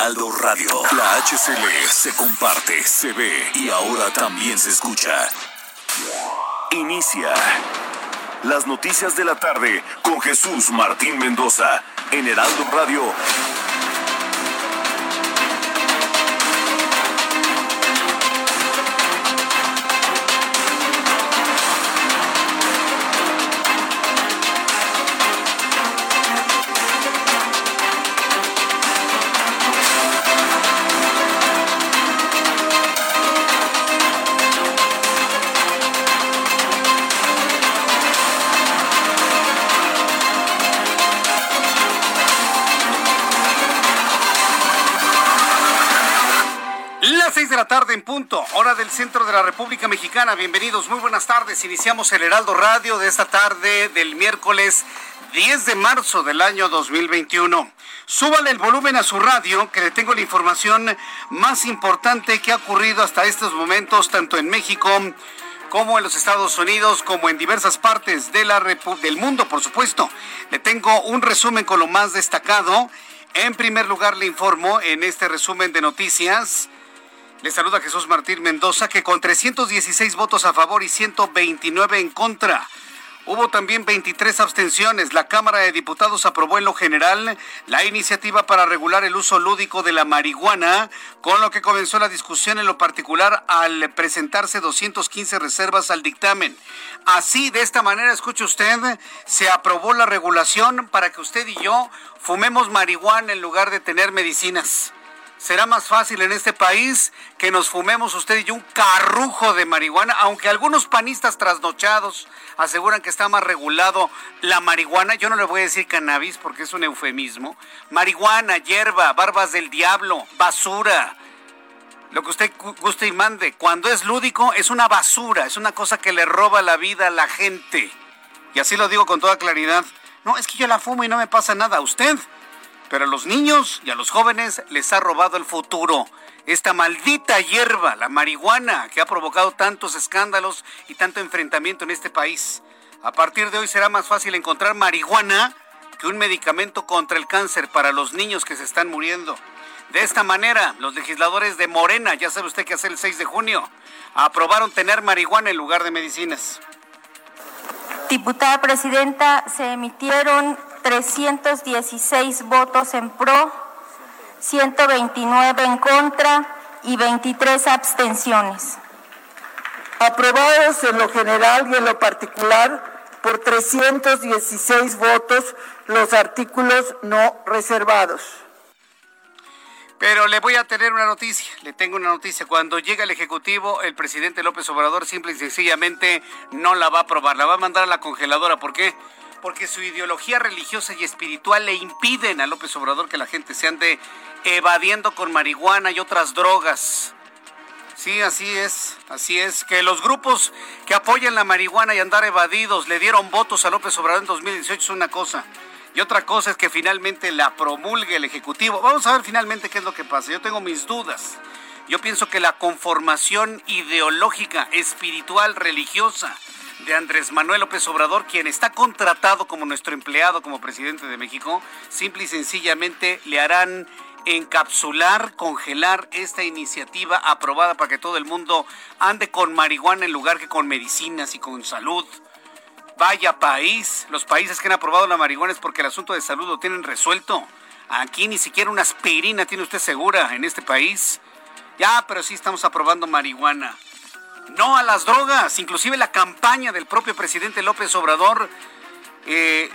Heraldo Radio. La HCL se comparte, se ve y ahora también se escucha. Inicia las noticias de la tarde con Jesús Martín Mendoza en Heraldo Radio. Tarde en punto, hora del centro de la República Mexicana. Bienvenidos, muy buenas tardes. Iniciamos el Heraldo Radio de esta tarde del miércoles 10 de marzo del año 2021. Súbale el volumen a su radio, que le tengo la información más importante que ha ocurrido hasta estos momentos, tanto en México como en los Estados Unidos, como en diversas partes de la del mundo, por supuesto. Le tengo un resumen con lo más destacado. En primer lugar, le informo en este resumen de noticias. Le saluda Jesús Martín Mendoza que con 316 votos a favor y 129 en contra. Hubo también 23 abstenciones. La Cámara de Diputados aprobó en lo general la iniciativa para regular el uso lúdico de la marihuana, con lo que comenzó la discusión en lo particular al presentarse 215 reservas al dictamen. Así, de esta manera, escuche usted, se aprobó la regulación para que usted y yo fumemos marihuana en lugar de tener medicinas será más fácil en este país que nos fumemos usted y yo un carrujo de marihuana, aunque algunos panistas trasnochados aseguran que está más regulado la marihuana, yo no le voy a decir cannabis porque es un eufemismo, marihuana, hierba, barbas del diablo, basura, lo que usted gu- guste y mande, cuando es lúdico es una basura, es una cosa que le roba la vida a la gente. Y así lo digo con toda claridad. No, es que yo la fumo y no me pasa nada usted. Pero a los niños y a los jóvenes les ha robado el futuro. Esta maldita hierba, la marihuana, que ha provocado tantos escándalos y tanto enfrentamiento en este país. A partir de hoy será más fácil encontrar marihuana que un medicamento contra el cáncer para los niños que se están muriendo. De esta manera, los legisladores de Morena, ya sabe usted que hace el 6 de junio, aprobaron tener marihuana en lugar de medicinas. Diputada Presidenta, se emitieron 316 votos en pro, 129 en contra y 23 abstenciones. aprobados en lo general y en lo particular por 316 votos los artículos no reservados. Pero le voy a tener una noticia, le tengo una noticia. Cuando llega el Ejecutivo, el presidente López Obrador simple y sencillamente no la va a aprobar, la va a mandar a la congeladora. ¿Por qué? Porque su ideología religiosa y espiritual le impiden a López Obrador que la gente se ande evadiendo con marihuana y otras drogas. Sí, así es, así es. Que los grupos que apoyan la marihuana y andar evadidos le dieron votos a López Obrador en 2018 es una cosa. Y otra cosa es que finalmente la promulgue el Ejecutivo. Vamos a ver finalmente qué es lo que pasa. Yo tengo mis dudas. Yo pienso que la conformación ideológica, espiritual, religiosa de Andrés Manuel López Obrador, quien está contratado como nuestro empleado como presidente de México, simple y sencillamente le harán encapsular, congelar esta iniciativa aprobada para que todo el mundo ande con marihuana en lugar que con medicinas y con salud. Vaya país, los países que han aprobado la marihuana es porque el asunto de salud lo tienen resuelto. Aquí ni siquiera una aspirina tiene usted segura en este país. Ya, pero sí estamos aprobando marihuana. No a las drogas, inclusive la campaña del propio presidente López Obrador eh,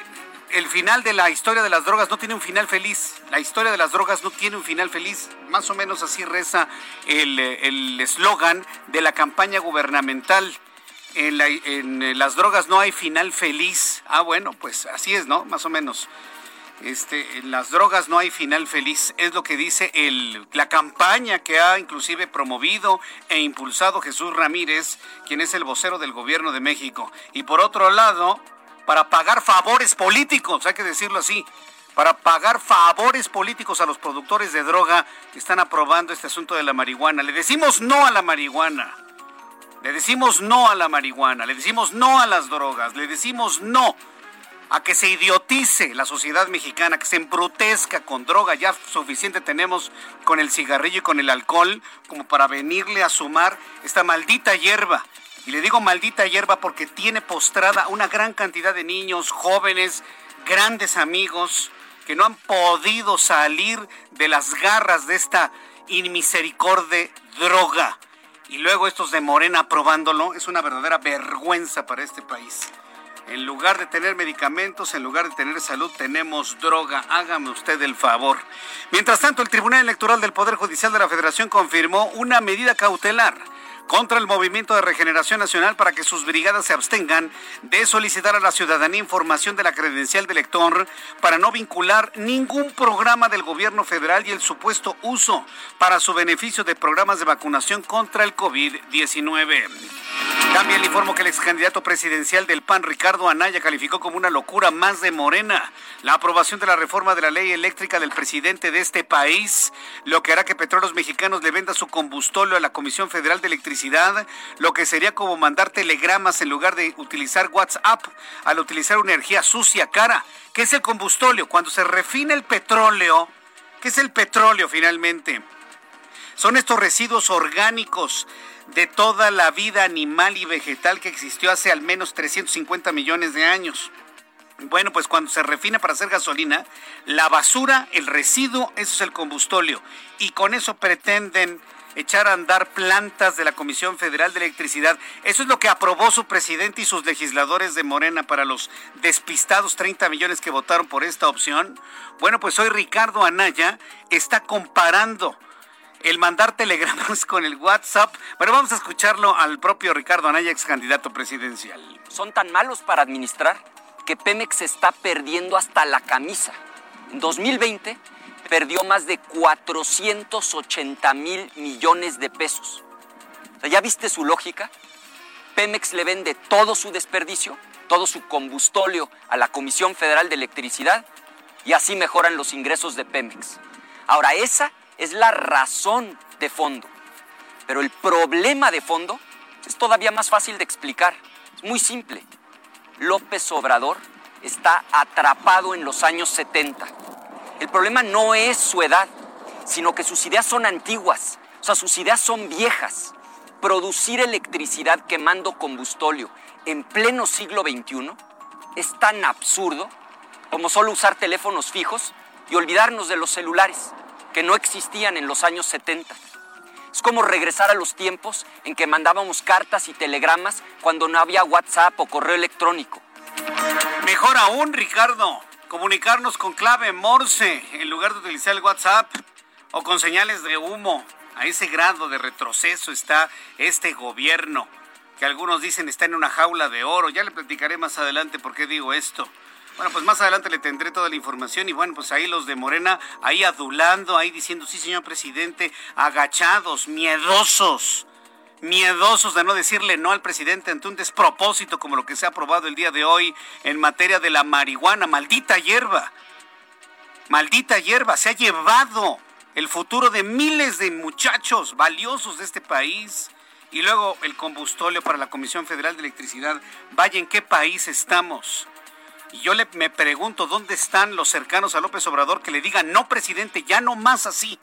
el final de la historia de las drogas no tiene un final feliz. La historia de las drogas no tiene un final feliz. Más o menos así reza el eh, eslogan de la campaña gubernamental. En, eh, las drogas no hay final feliz. Ah, bueno, pues así es, ¿no? Más o menos. Este, en las drogas no hay final feliz, es lo que dice la campaña que ha inclusive promovido e impulsado Jesús Ramírez, quien es el vocero del gobierno de México. Y por otro lado, para pagar favores políticos, hay que decirlo así, para pagar favores políticos a los productores de droga que están aprobando este asunto de la marihuana. Le decimos no a la marihuana. Le decimos no a la marihuana, le decimos no a las drogas, le decimos no a que se idiotice la sociedad mexicana, que se embrutezca con droga. Ya suficiente tenemos con el cigarrillo y con el alcohol como para venirle a sumar esta maldita hierba. Y le digo maldita hierba porque tiene postrada una gran cantidad de niños, jóvenes, grandes amigos que no han podido salir de las garras de esta inmisericordia droga. Y luego estos de Morena aprobándolo, es una verdadera vergüenza para este país. En lugar de tener medicamentos, en lugar de tener salud, tenemos droga. Hágame usted el favor. Mientras tanto, el Tribunal Electoral del Poder Judicial de la Federación confirmó una medida cautelar contra el Movimiento de Regeneración Nacional para que sus brigadas se abstengan de solicitar a la ciudadanía información de la credencial del elector para no vincular ningún programa del gobierno federal y el supuesto uso para su beneficio de programas de vacunación contra el COVID-19. También le informo que el ex candidato presidencial del PAN, Ricardo Anaya, calificó como una locura más de Morena la aprobación de la reforma de la ley eléctrica del presidente de este país, lo que hará que Petróleos Mexicanos le venda su combustóleo a la Comisión Federal de Electricidad, lo que sería como mandar telegramas en lugar de utilizar WhatsApp al utilizar una energía sucia, cara. ¿Qué es el combustóleo? Cuando se refina el petróleo, ¿qué es el petróleo finalmente? Son estos residuos orgánicos de toda la vida animal y vegetal que existió hace al menos 350 millones de años. Bueno, pues cuando se refina para hacer gasolina, la basura, el residuo, eso es el combustóleo. Y con eso pretenden echar a andar plantas de la Comisión Federal de Electricidad. Eso es lo que aprobó su presidente y sus legisladores de Morena para los despistados 30 millones que votaron por esta opción. Bueno, pues hoy Ricardo Anaya está comparando el mandar telegramas con el WhatsApp. Pero vamos a escucharlo al propio Ricardo Anaya, ex candidato presidencial. Son tan malos para administrar que Pemex está perdiendo hasta la camisa. En 2020 perdió más de 480 mil millones de pesos. ¿Ya viste su lógica? Pemex le vende todo su desperdicio, todo su combustóleo a la Comisión Federal de Electricidad y así mejoran los ingresos de Pemex. Ahora, esa es la razón de fondo. Pero el problema de fondo es todavía más fácil de explicar. Es muy simple. López Obrador está atrapado en los años 70. El problema no es su edad, sino que sus ideas son antiguas, o sea, sus ideas son viejas. Producir electricidad quemando combustóleo en pleno siglo XXI es tan absurdo como solo usar teléfonos fijos y olvidarnos de los celulares que no existían en los años 70. Es como regresar a los tiempos en que mandábamos cartas y telegramas cuando no había WhatsApp o correo electrónico. Mejor aún, Ricardo, comunicarnos con clave Morse en lugar de utilizar el WhatsApp o con señales de humo. A ese grado de retroceso está este gobierno, que algunos dicen está en una jaula de oro. Ya le platicaré más adelante por qué digo esto. Bueno, pues más adelante le tendré toda la información y bueno, pues ahí los de Morena, ahí adulando, ahí diciendo, sí, señor presidente, agachados, miedosos, miedosos de no decirle no al presidente ante un despropósito como lo que se ha aprobado el día de hoy en materia de la marihuana, maldita hierba, maldita hierba, se ha llevado el futuro de miles de muchachos valiosos de este país. Y luego el combustóleo para la Comisión Federal de Electricidad. Vaya, ¿en qué país estamos? Y yo le, me pregunto dónde están los cercanos a López Obrador que le digan, no, presidente, ya no más así,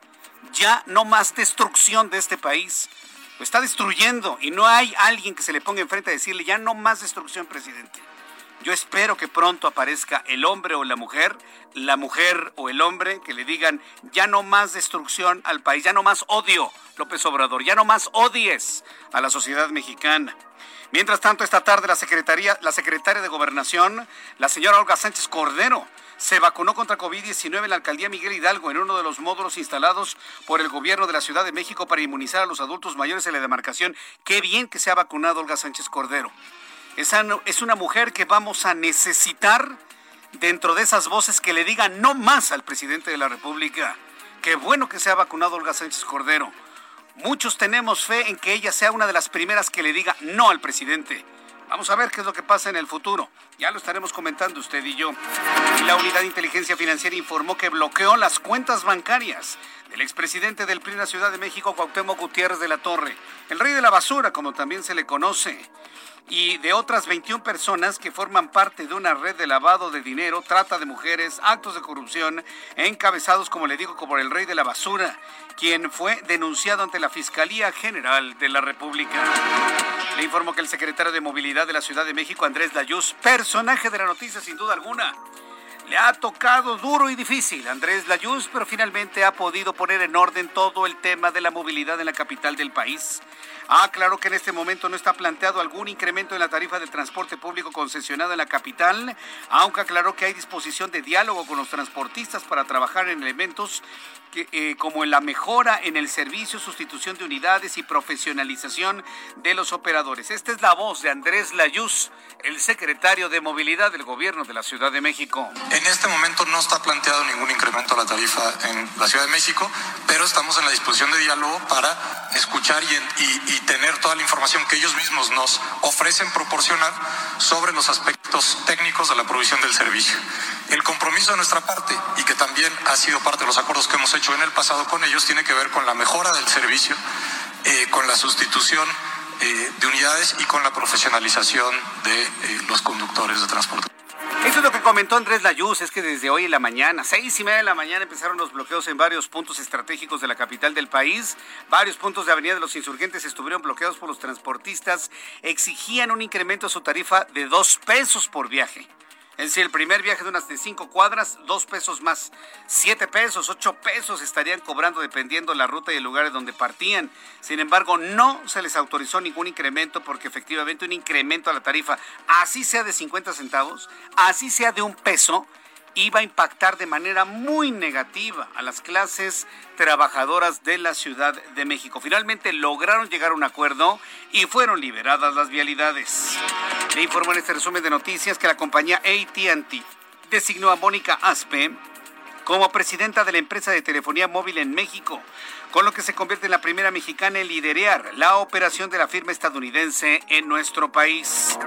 ya no más destrucción de este país. Lo está destruyendo y no hay alguien que se le ponga enfrente a decirle, ya no más destrucción, presidente. Yo espero que pronto aparezca el hombre o la mujer, la mujer o el hombre, que le digan, ya no más destrucción al país, ya no más odio, López Obrador, ya no más odies a la sociedad mexicana. Mientras tanto, esta tarde la secretaria de Gobernación, la señora Olga Sánchez Cordero, se vacunó contra COVID-19 en la alcaldía Miguel Hidalgo, en uno de los módulos instalados por el gobierno de la Ciudad de México para inmunizar a los adultos mayores en la demarcación. Qué bien que se ha vacunado Olga Sánchez Cordero. Es una mujer que vamos a necesitar dentro de esas voces que le digan no más al presidente de la República. Qué bueno que se ha vacunado Olga Sánchez Cordero. Muchos tenemos fe en que ella sea una de las primeras que le diga no al presidente. Vamos a ver qué es lo que pasa en el futuro. Ya lo estaremos comentando usted y yo. La Unidad de Inteligencia Financiera informó que bloqueó las cuentas bancarias del expresidente del PRI en la Ciudad de México, Cuauhtémoc Gutiérrez de la Torre, el rey de la basura, como también se le conoce y de otras 21 personas que forman parte de una red de lavado de dinero, trata de mujeres, actos de corrupción, encabezados, como le digo, como el rey de la basura, quien fue denunciado ante la Fiscalía General de la República. Le informo que el secretario de Movilidad de la Ciudad de México, Andrés Layuz, personaje de la noticia sin duda alguna, le ha tocado duro y difícil Andrés Layuz, pero finalmente ha podido poner en orden todo el tema de la movilidad en la capital del país. Ah, claro que en este momento no está planteado algún incremento en la tarifa del transporte público concesionado en la capital, aunque aclaró que hay disposición de diálogo con los transportistas para trabajar en elementos eh, como en la mejora en el servicio, sustitución de unidades y profesionalización de los operadores. Esta es la voz de Andrés Layuz, el secretario de Movilidad del Gobierno de la Ciudad de México. En este momento no está planteado ningún incremento a la tarifa en la Ciudad de México, pero estamos en la disposición de diálogo para escuchar y, y tener toda la información que ellos mismos nos ofrecen proporcionar sobre los aspectos técnicos de la provisión del servicio. El compromiso de nuestra parte y que también ha sido parte de los acuerdos que hemos hecho en el pasado con ellos tiene que ver con la mejora del servicio, eh, con la sustitución eh, de unidades y con la profesionalización de eh, los conductores de transporte. Eso es lo que comentó Andrés Layuz, es que desde hoy en la mañana, seis y media de la mañana, empezaron los bloqueos en varios puntos estratégicos de la capital del país. Varios puntos de Avenida de los Insurgentes estuvieron bloqueados por los transportistas. Exigían un incremento a su tarifa de dos pesos por viaje. Es decir, el primer viaje de unas de cinco cuadras, dos pesos más. Siete pesos, ocho pesos estarían cobrando dependiendo la ruta y el lugar donde partían. Sin embargo, no se les autorizó ningún incremento porque efectivamente un incremento a la tarifa, así sea de 50 centavos, así sea de un peso, iba a impactar de manera muy negativa a las clases trabajadoras de la Ciudad de México. Finalmente lograron llegar a un acuerdo y fueron liberadas las vialidades. Le informo en este resumen de noticias que la compañía ATT designó a Mónica Aspe como presidenta de la empresa de telefonía móvil en México con lo que se convierte en la primera mexicana en liderar la operación de la firma estadounidense en nuestro país.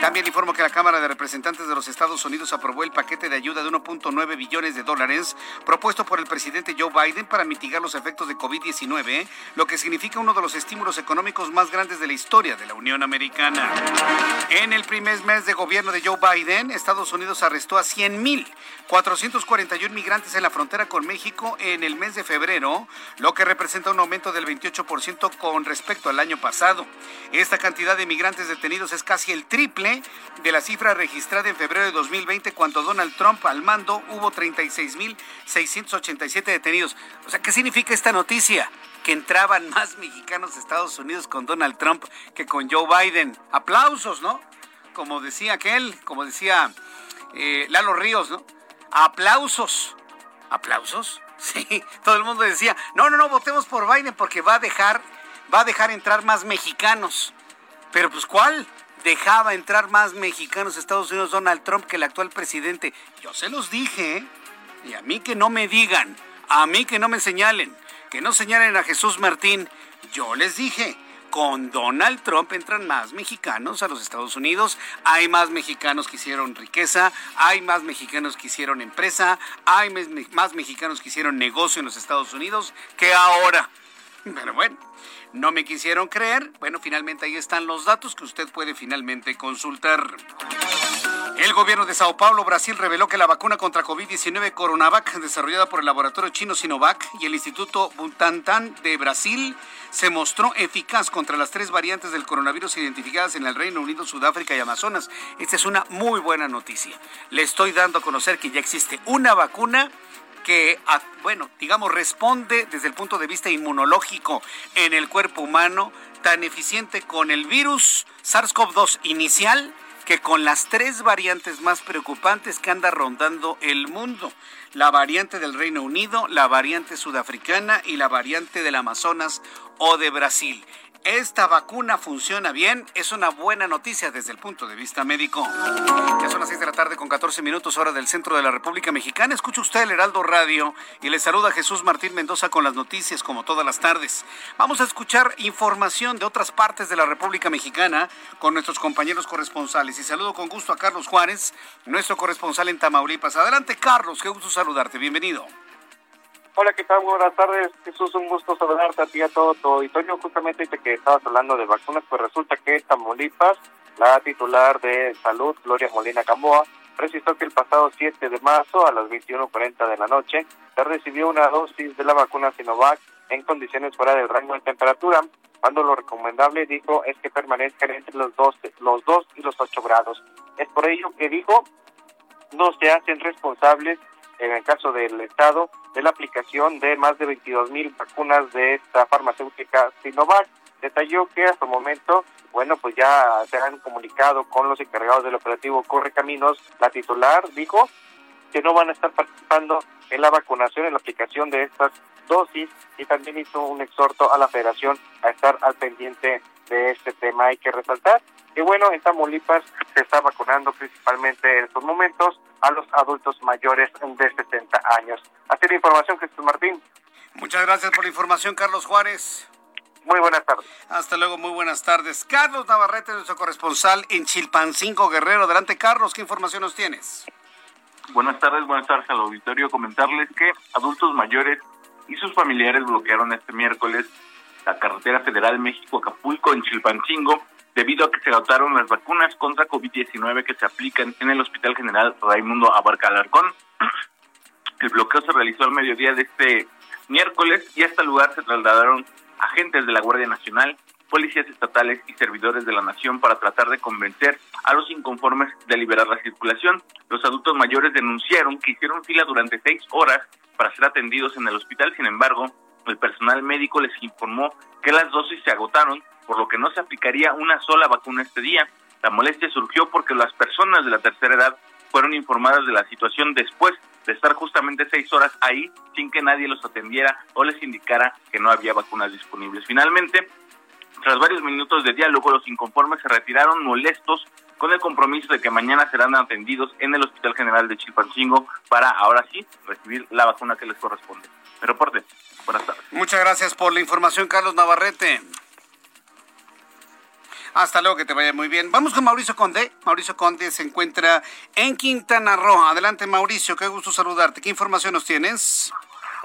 También informo que la Cámara de Representantes de los Estados Unidos aprobó el paquete de ayuda de 1.9 billones de dólares propuesto por el presidente Joe Biden para mitigar los efectos de COVID-19, lo que significa uno de los estímulos económicos más grandes de la historia de la Unión Americana. En el primer mes de gobierno de Joe Biden, Estados Unidos arrestó a 100.441 migrantes en la frontera con México en el mes de febrero, lo que representa un aumento del 28% con respecto al año pasado. Esta cantidad de migrantes detenidos es casi el triple de la cifra registrada en febrero de 2020 cuando Donald Trump al mando hubo 36.687 detenidos. O sea, ¿qué significa esta noticia? Que entraban más mexicanos a Estados Unidos con Donald Trump que con Joe Biden. Aplausos, ¿no? Como decía aquel, como decía eh, Lalo Ríos, ¿no? Aplausos. ¿Aplausos? Sí, todo el mundo decía, no, no, no, votemos por Biden porque va a dejar, va a dejar entrar más mexicanos. Pero pues ¿cuál? Dejaba entrar más mexicanos Estados Unidos Donald Trump que el actual presidente. Yo se los dije, ¿eh? y a mí que no me digan, a mí que no me señalen, que no señalen a Jesús Martín. Yo les dije, con Donald Trump entran más mexicanos a los Estados Unidos, hay más mexicanos que hicieron riqueza, hay más mexicanos que hicieron empresa, hay más mexicanos que hicieron negocio en los Estados Unidos que ahora. Pero bueno, no me quisieron creer. Bueno, finalmente ahí están los datos que usted puede finalmente consultar. El gobierno de Sao Paulo, Brasil, reveló que la vacuna contra COVID-19 Coronavac, desarrollada por el laboratorio chino Sinovac y el Instituto Butantan de Brasil, se mostró eficaz contra las tres variantes del coronavirus identificadas en el Reino Unido, Sudáfrica y Amazonas. Esta es una muy buena noticia. Le estoy dando a conocer que ya existe una vacuna que, bueno, digamos, responde desde el punto de vista inmunológico en el cuerpo humano tan eficiente con el virus SARS-CoV-2 inicial que con las tres variantes más preocupantes que anda rondando el mundo. La variante del Reino Unido, la variante sudafricana y la variante del Amazonas o de Brasil. Esta vacuna funciona bien, es una buena noticia desde el punto de vista médico. Ya son las 6 de la tarde con 14 minutos hora del centro de la República Mexicana. Escucha usted el Heraldo Radio y le saluda Jesús Martín Mendoza con las noticias como todas las tardes. Vamos a escuchar información de otras partes de la República Mexicana con nuestros compañeros corresponsales. Y saludo con gusto a Carlos Juárez, nuestro corresponsal en Tamaulipas. Adelante Carlos, qué gusto saludarte, bienvenido. Hola, ¿qué tal? Buenas tardes, Jesús. Un gusto saludarte a ti a todo tu auditorio. Justamente dice que estabas hablando de vacunas, pues resulta que Tamaulipas, la titular de salud, Gloria Molina Camoa, precisó que el pasado 7 de marzo a las 21.40 de la noche se recibió una dosis de la vacuna Sinovac en condiciones fuera del rango de temperatura, cuando lo recomendable, dijo, es que permanezcan entre los 2, los 2 y los 8 grados. Es por ello que dijo, no se hacen responsables en el caso del Estado, de la aplicación de más de 22 mil vacunas de esta farmacéutica Sinovac. Detalló que hasta el momento, bueno, pues ya se han comunicado con los encargados del operativo Correcaminos. La titular dijo que no van a estar participando en la vacunación, en la aplicación de estas dosis y también hizo un exhorto a la federación a estar al pendiente de este tema. Hay que resaltar y bueno, en Tamaulipas se está vacunando principalmente en estos momentos a los adultos mayores de 60 años. Así la información, Jesús Martín. Muchas gracias por la información, Carlos Juárez. Muy buenas tardes. Hasta luego, muy buenas tardes. Carlos Navarrete, nuestro corresponsal en Chilpancingo Guerrero. Adelante, Carlos, ¿qué información nos tienes? Buenas tardes, buenas tardes al auditorio. Comentarles que adultos mayores y sus familiares bloquearon este miércoles la carretera federal México-Acapulco en Chilpancingo debido a que se agotaron las vacunas contra COVID-19 que se aplican en el Hospital General Raimundo Abarca Alarcón. El bloqueo se realizó al mediodía de este miércoles y a este lugar se trasladaron agentes de la Guardia Nacional, policías estatales y servidores de la nación para tratar de convencer a los inconformes de liberar la circulación. Los adultos mayores denunciaron que hicieron fila durante seis horas para ser atendidos en el hospital, sin embargo, el personal médico les informó que las dosis se agotaron por lo que no se aplicaría una sola vacuna este día. La molestia surgió porque las personas de la tercera edad fueron informadas de la situación después de estar justamente seis horas ahí sin que nadie los atendiera o les indicara que no había vacunas disponibles. Finalmente, tras varios minutos de diálogo, los inconformes se retiraron molestos con el compromiso de que mañana serán atendidos en el Hospital General de Chilpancingo para ahora sí recibir la vacuna que les corresponde. Reporte. Buenas tardes. Muchas gracias por la información, Carlos Navarrete. Hasta luego, que te vaya muy bien. Vamos con Mauricio Conde. Mauricio Conde se encuentra en Quintana Roo. Adelante, Mauricio, qué gusto saludarte. ¿Qué información nos tienes?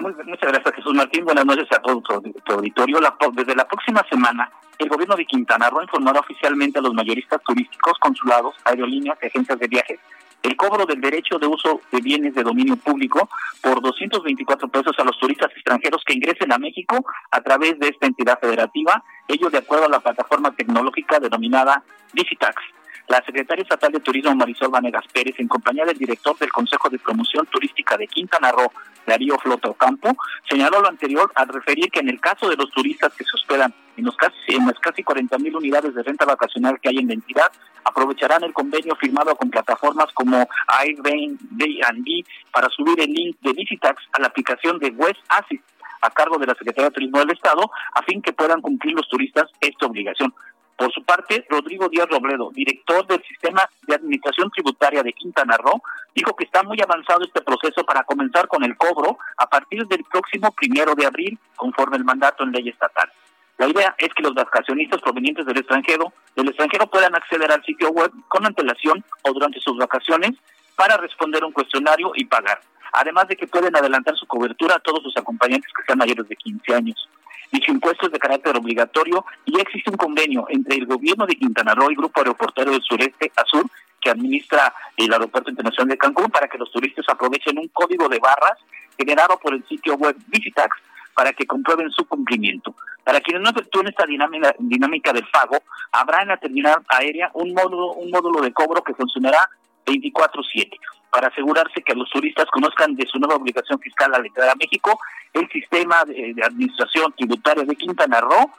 muchas gracias, Jesús Martín. Buenas noches a todo tu, auditorio. desde la próxima semana, el gobierno de Quintana Roo informará oficialmente a los mayoristas turísticos, consulados, aerolíneas y agencias de viajes el cobro del derecho de uso de bienes de dominio público por 224 pesos a los turistas extranjeros que ingresen a México a través de esta entidad federativa, ello de acuerdo a la plataforma tecnológica denominada Visitax. La secretaria estatal de Turismo Marisol Vanegas Pérez, en compañía del director del Consejo de Promoción Turística de Quintana Roo, Darío Flota Ocampo, señaló lo anterior al referir que en el caso de los turistas que se hospedan en, los casi, en las casi 40 mil unidades de renta vacacional que hay en la entidad, aprovecharán el convenio firmado con plataformas como Airbnb para subir el link de Visitax a la aplicación de West Assist a cargo de la Secretaría de Turismo del Estado, a fin que puedan cumplir los turistas esta obligación. Por su parte, Rodrigo Díaz Robledo, director del Sistema de Administración Tributaria de Quintana Roo, dijo que está muy avanzado este proceso para comenzar con el cobro a partir del próximo primero de abril, conforme el mandato en ley estatal. La idea es que los vacacionistas provenientes del extranjero, del extranjero puedan acceder al sitio web con antelación o durante sus vacaciones para responder un cuestionario y pagar. Además de que pueden adelantar su cobertura a todos sus acompañantes que sean mayores de 15 años. Dicho impuesto es de carácter obligatorio y existe un convenio entre el gobierno de Quintana Roo y el Grupo Aeroportuario del Sureste Azul que administra el Aeropuerto Internacional de Cancún para que los turistas aprovechen un código de barras generado por el sitio web Visitax para que comprueben su cumplimiento. Para quienes no efectúen esta dinámica, dinámica del pago, habrá en la terminal aérea un módulo, un módulo de cobro que funcionará 24/7 para asegurarse que los turistas conozcan de su nueva obligación fiscal al entrar a México, el sistema de, administración tributaria de Quintana Roo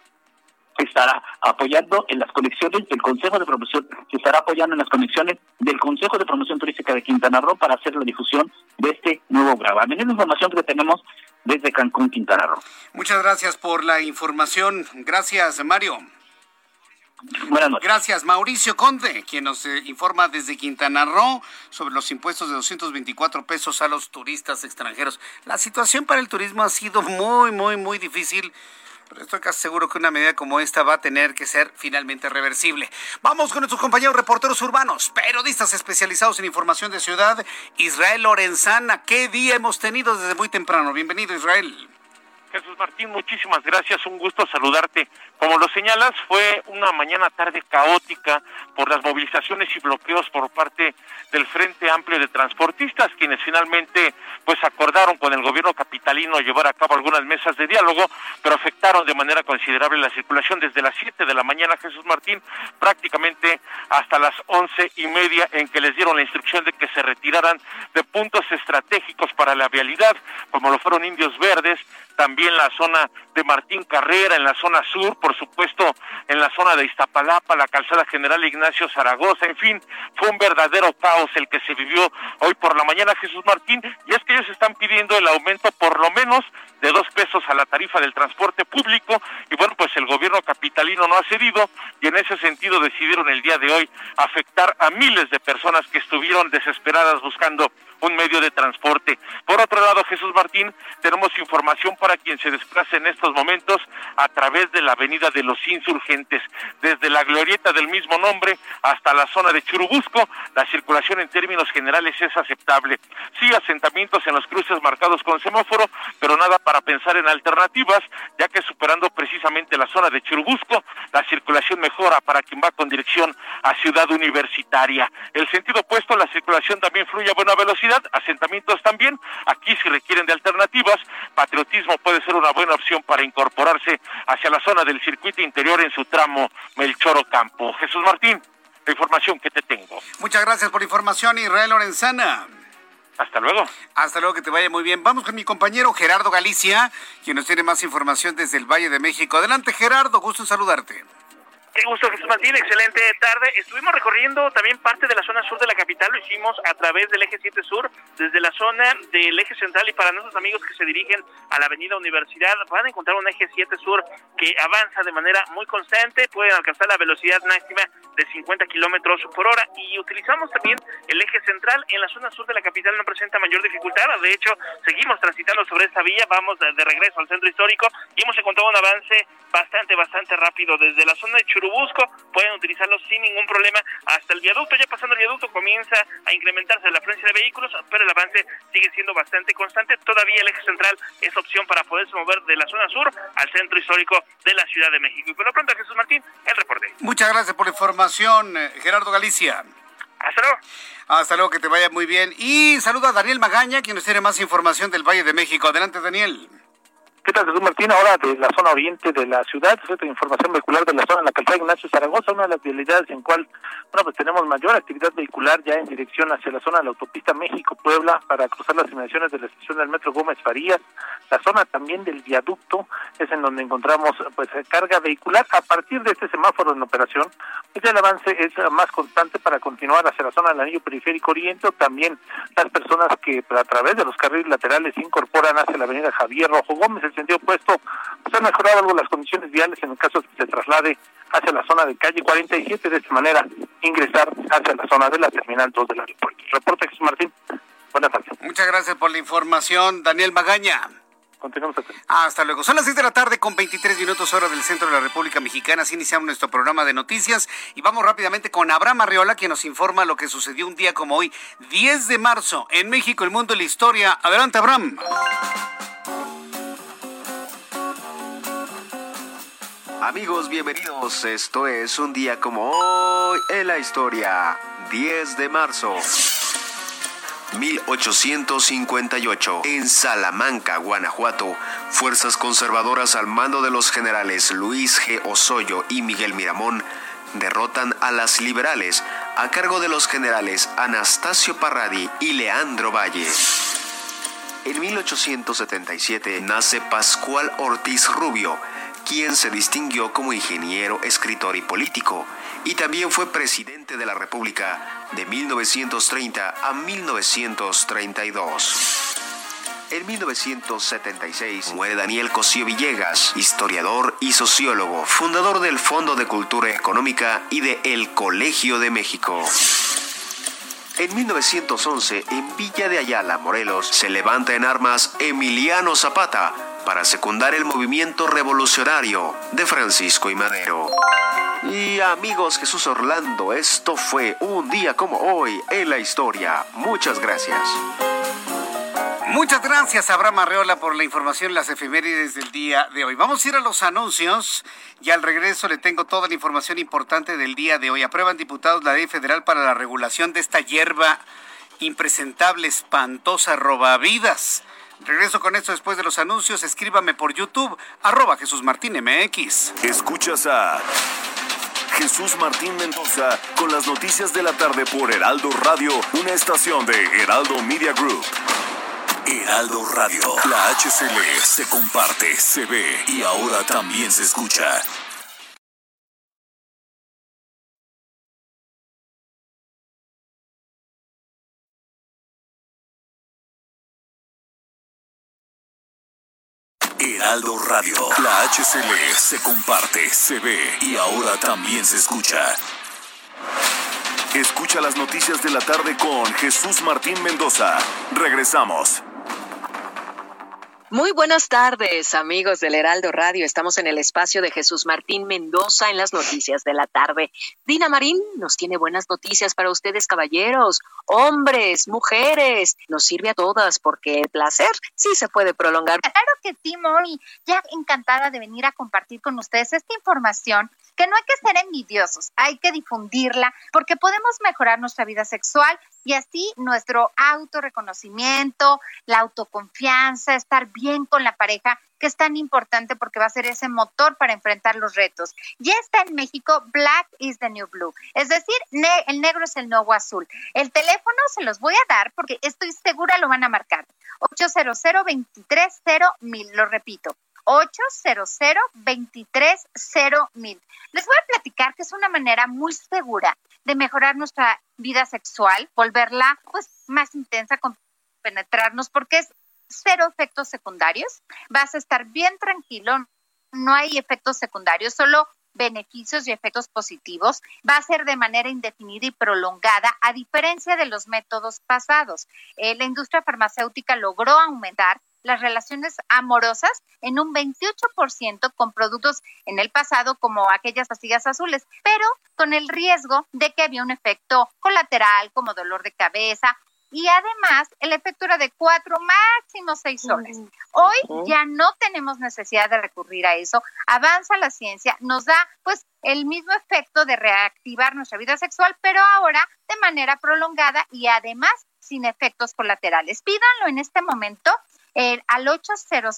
estará apoyando en las conexiones del Consejo de Promoción, se estará apoyando en las conexiones del Consejo de Promoción Turística de Quintana Roo para hacer la difusión de este nuevo gravamen. Es la información que tenemos desde Cancún, Quintana Roo. Muchas gracias por la información. Gracias, Mario. Buenas noches. Gracias, Mauricio Conde, quien nos eh, informa desde Quintana Roo sobre los impuestos de 224 pesos a los turistas extranjeros. La situación para el turismo ha sido muy, muy, muy difícil. Pero estoy casi seguro que una medida como esta va a tener que ser finalmente reversible. Vamos con nuestros compañeros reporteros urbanos, periodistas especializados en información de ciudad. Israel Lorenzana, ¿qué día hemos tenido desde muy temprano? Bienvenido, Israel. Jesús Martín, muchísimas gracias, un gusto saludarte. Como lo señalas, fue una mañana tarde caótica por las movilizaciones y bloqueos por parte del Frente Amplio de Transportistas, quienes finalmente pues acordaron con el gobierno capitalino llevar a cabo algunas mesas de diálogo, pero afectaron de manera considerable la circulación desde las 7 de la mañana, Jesús Martín, prácticamente hasta las once y media en que les dieron la instrucción de que se retiraran de puntos estratégicos para la vialidad, como lo fueron Indios Verdes, también la zona de Martín Carrera, en la zona sur, por supuesto, en la zona de Iztapalapa, la calzada general Ignacio Zaragoza, en fin, fue un verdadero caos el que se vivió hoy por la mañana, Jesús Martín, y es que ellos están pidiendo el aumento por lo menos de dos pesos a la tarifa del transporte público y bueno pues el gobierno capitalino no ha cedido y en ese sentido decidieron el día de hoy afectar a miles de personas que estuvieron desesperadas buscando un medio de transporte. Por otro lado, Jesús Martín, tenemos información para quien se desplace en estos momentos a través de la avenida de los insurgentes, desde la glorieta del mismo nombre hasta la zona de Churubusco, la circulación en términos generales es aceptable. Sí, asentamientos en los cruces marcados con semáforo, pero nada para pensar en alternativas, ya que superando precisamente la zona de Churubusco, la circulación mejora para quien va con dirección a Ciudad Universitaria. El sentido opuesto, la circulación también fluye a buena velocidad, asentamientos también. Aquí si requieren de alternativas, patriotismo puede ser una buena opción para incorporarse hacia la zona del circuito interior en su tramo Melchoro Campo. Jesús Martín, la información que te tengo. Muchas gracias por la información, Israel Lorenzana. Hasta luego. Hasta luego, que te vaya muy bien. Vamos con mi compañero Gerardo Galicia, quien nos tiene más información desde el Valle de México. Adelante, Gerardo, gusto en saludarte. Qué gusto, Jesús Martín. Excelente tarde. Estuvimos recorriendo también parte de la zona sur de la capital. Lo hicimos a través del eje 7 sur, desde la zona del eje central. Y para nuestros amigos que se dirigen a la avenida Universidad, van a encontrar un eje 7 sur que avanza de manera muy constante. Pueden alcanzar la velocidad máxima de 50 kilómetros por hora. Y utilizamos también el eje central. En la zona sur de la capital no presenta mayor dificultad. De hecho, seguimos transitando sobre esta vía. Vamos de, regreso al centro histórico y hemos encontrado un avance bastante, bastante rápido desde la zona de Churubusco pueden utilizarlo sin ningún problema hasta el viaducto. Ya pasando el viaducto comienza a incrementarse la afluencia de vehículos, pero el avance sigue siendo bastante constante. Todavía el eje central es opción para poderse mover de la zona sur al centro histórico de la Ciudad de México. Y por lo pronto, Jesús Martín, el reporte. Muchas gracias por la información, eh, Gerardo Galicia. Hasta luego. Hasta luego, que te vaya muy bien. Y saluda a Daniel Magaña, quien nos tiene más información del Valle de México. Adelante, Daniel. ¿Qué tal, Martín? Ahora de la zona oriente de la ciudad, esta información vehicular de la zona en la calzada Ignacio Zaragoza, una de las vialidades en cual, bueno, pues tenemos mayor actividad vehicular ya en dirección hacia la zona de la autopista México-Puebla para cruzar las inmediaciones de la estación del metro Gómez Farías. La zona también del viaducto es en donde encontramos, pues, carga vehicular. A partir de este semáforo en operación, pues el avance es más constante para continuar hacia la zona del anillo periférico oriente también las personas que a través de los carriles laterales incorporan hacia la avenida Javier Rojo Gómez, sentido opuesto, se han mejorado algo las condiciones viales en el caso de que se traslade hacia la zona de calle 47, de esta manera ingresar hacia la zona de la terminal 2 del aeropuerto. Reporte Jesús Martín. Buenas tardes. Muchas gracias por la información, Daniel Magaña. Continuamos hasta. Hasta luego. Son las 6 de la tarde con 23 minutos hora del centro de la República Mexicana. Así iniciamos nuestro programa de noticias y vamos rápidamente con Abraham Arriola, quien nos informa lo que sucedió un día como hoy, 10 de marzo, en México, el mundo y la historia. Adelante, Abraham. Amigos, bienvenidos. Esto es un día como hoy en la historia. 10 de marzo. 1858. En Salamanca, Guanajuato, fuerzas conservadoras al mando de los generales Luis G. Osoyo y Miguel Miramón derrotan a las liberales a cargo de los generales Anastasio Parradi y Leandro Valle. En 1877 nace Pascual Ortiz Rubio, quien se distinguió como ingeniero, escritor y político, y también fue presidente de la República de 1930 a 1932. En 1976 muere Daniel Cosío Villegas, historiador y sociólogo, fundador del Fondo de Cultura Económica y de El Colegio de México. En 1911, en Villa de Ayala, Morelos, se levanta en armas Emiliano Zapata para secundar el movimiento revolucionario de Francisco y Madero. Y amigos Jesús Orlando, esto fue un día como hoy en la historia. Muchas gracias. Muchas gracias, Abraham Arreola, por la información, las efemérides del día de hoy. Vamos a ir a los anuncios y al regreso le tengo toda la información importante del día de hoy. Aprueban diputados la ley federal para la regulación de esta hierba impresentable, espantosa, robavidas. Regreso con esto después de los anuncios. Escríbame por YouTube, arroba Jesús Martín MX. Escuchas a Jesús Martín Mendoza con las noticias de la tarde por Heraldo Radio, una estación de Heraldo Media Group. Heraldo Radio, la HCL se comparte, se ve y ahora también se escucha. Heraldo Radio. La HCL se comparte, se ve y ahora también se escucha. Escucha las noticias de la tarde con Jesús Martín Mendoza. Regresamos. Muy buenas tardes, amigos del Heraldo Radio. Estamos en el espacio de Jesús Martín Mendoza en las noticias de la tarde. Dina Marín nos tiene buenas noticias para ustedes, caballeros, hombres, mujeres. Nos sirve a todas porque el placer sí se puede prolongar. Claro que sí. Ya encantada de venir a compartir con ustedes esta información que no hay que ser envidiosos, hay que difundirla porque podemos mejorar nuestra vida sexual y así nuestro autorreconocimiento, la autoconfianza, estar bien con la pareja, que es tan importante porque va a ser ese motor para enfrentar los retos. Ya está en México, Black is the New Blue, es decir, el negro es el nuevo azul. El teléfono se los voy a dar porque estoy segura lo van a marcar. 800 230 mil, lo repito, 800 230 mil. Les voy a platicar que es una manera muy segura de mejorar nuestra vida sexual, volverla pues más intensa con penetrarnos porque es cero efectos secundarios. Vas a estar bien tranquilo, no hay efectos secundarios, solo beneficios y efectos positivos, va a ser de manera indefinida y prolongada, a diferencia de los métodos pasados. Eh, la industria farmacéutica logró aumentar las relaciones amorosas en un 28% con productos en el pasado como aquellas pastillas azules, pero con el riesgo de que había un efecto colateral como dolor de cabeza y además el efecto era de cuatro, máximo seis horas. Hoy ya no tenemos necesidad de recurrir a eso. Avanza la ciencia, nos da pues el mismo efecto de reactivar nuestra vida sexual, pero ahora de manera prolongada y además sin efectos colaterales. Pídanlo en este momento eh, al 800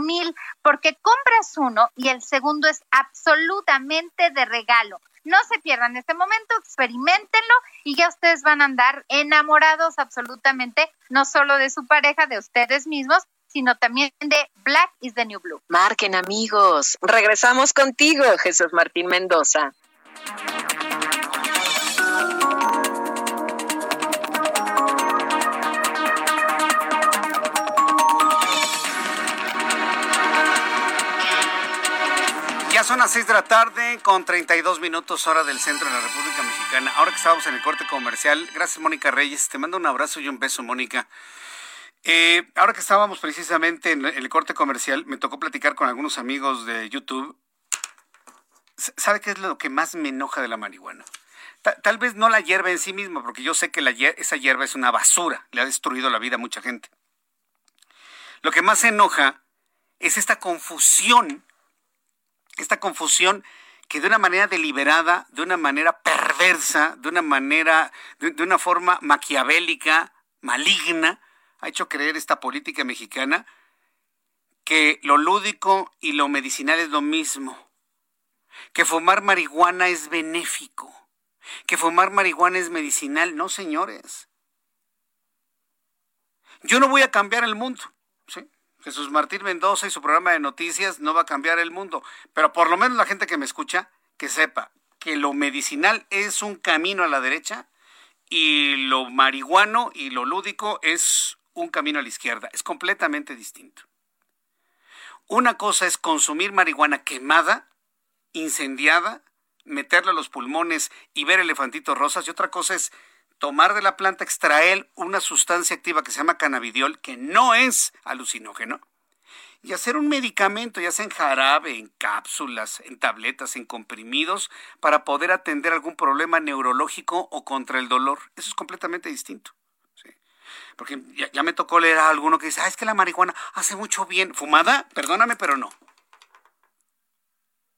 mil porque compras uno y el segundo es absolutamente de regalo. No se pierdan este momento, experimentenlo y ya ustedes van a andar enamorados absolutamente, no solo de su pareja, de ustedes mismos, sino también de Black is the New Blue. Marquen amigos, regresamos contigo, Jesús Martín Mendoza. Las 6 de la tarde con 32 minutos hora del centro de la República Mexicana. Ahora que estábamos en el corte comercial, gracias Mónica Reyes, te mando un abrazo y un beso Mónica. Eh, ahora que estábamos precisamente en el corte comercial, me tocó platicar con algunos amigos de YouTube. ¿Sabe qué es lo que más me enoja de la marihuana? Tal, vez no la hierba en sí misma, porque yo sé que esa hierba es una basura, le ha destruido la vida a mucha gente. Lo que más enoja es esta confusión esta confusión que de una manera deliberada, de una manera perversa, de una manera, de, una forma maquiavélica, maligna, ha hecho creer esta política mexicana que lo lúdico y lo medicinal es lo mismo, que fumar marihuana es benéfico, que fumar marihuana es medicinal. No, señores. Yo no voy a cambiar el mundo. ¿sí? Jesús Martín Mendoza y su programa de noticias no va a cambiar el mundo, pero por lo menos la gente que me escucha, que sepa que lo medicinal es un camino a la derecha y lo marihuano y lo lúdico es un camino a la izquierda. Es completamente distinto. Una cosa es consumir marihuana quemada, incendiada, meterla a los pulmones y ver elefantitos rosas, y otra cosa es tomar de la planta, extraer una sustancia activa que se llama cannabidiol, que no es alucinógeno, y hacer un medicamento, ya sea en jarabe, en cápsulas, en tabletas, en comprimidos, para poder atender algún problema neurológico o contra el dolor. Eso es completamente distinto. Porque ya, me tocó leer a alguno que dice, ah, es que la marihuana hace mucho bien. ¿Fumada? Perdóname, pero no.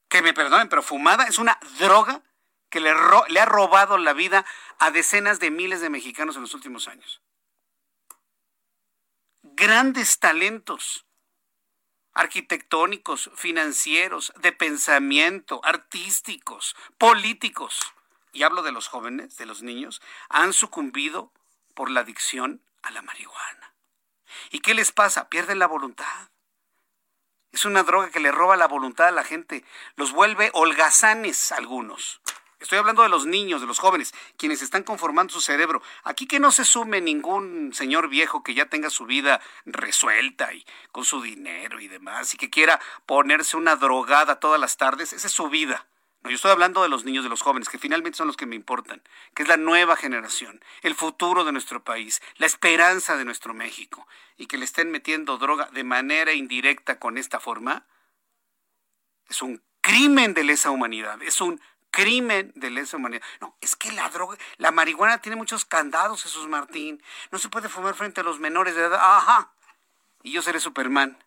Que me perdonen, pero fumada es una droga que le, ha robado la vida a decenas de miles de mexicanos en los últimos años. Grandes talentos arquitectónicos, financieros, de pensamiento, artísticos, políticos, y hablo de los jóvenes, de los niños, han sucumbido por la adicción a la marihuana. ¿Y qué les pasa? Pierden la voluntad. Es una droga que le roba la voluntad a la gente, los vuelve holgazanes algunos. Estoy hablando de los niños, de los jóvenes, quienes están conformando su cerebro. Aquí que no se sume ningún señor viejo que ya tenga su vida resuelta y con su dinero y demás, y que quiera ponerse una drogada todas las tardes, esa es su vida. No, yo estoy hablando de los niños, de los jóvenes, que finalmente son los que me importan, que es la nueva generación, el futuro de nuestro país, la esperanza de nuestro México, y que le estén metiendo droga de manera indirecta con esta forma, es un crimen de lesa humanidad, es un crimen de lesa humanidad. No, es que la droga, la marihuana tiene muchos candados, Jesús Martín. No se puede fumar frente a los menores de edad. Ajá. Y yo seré Superman.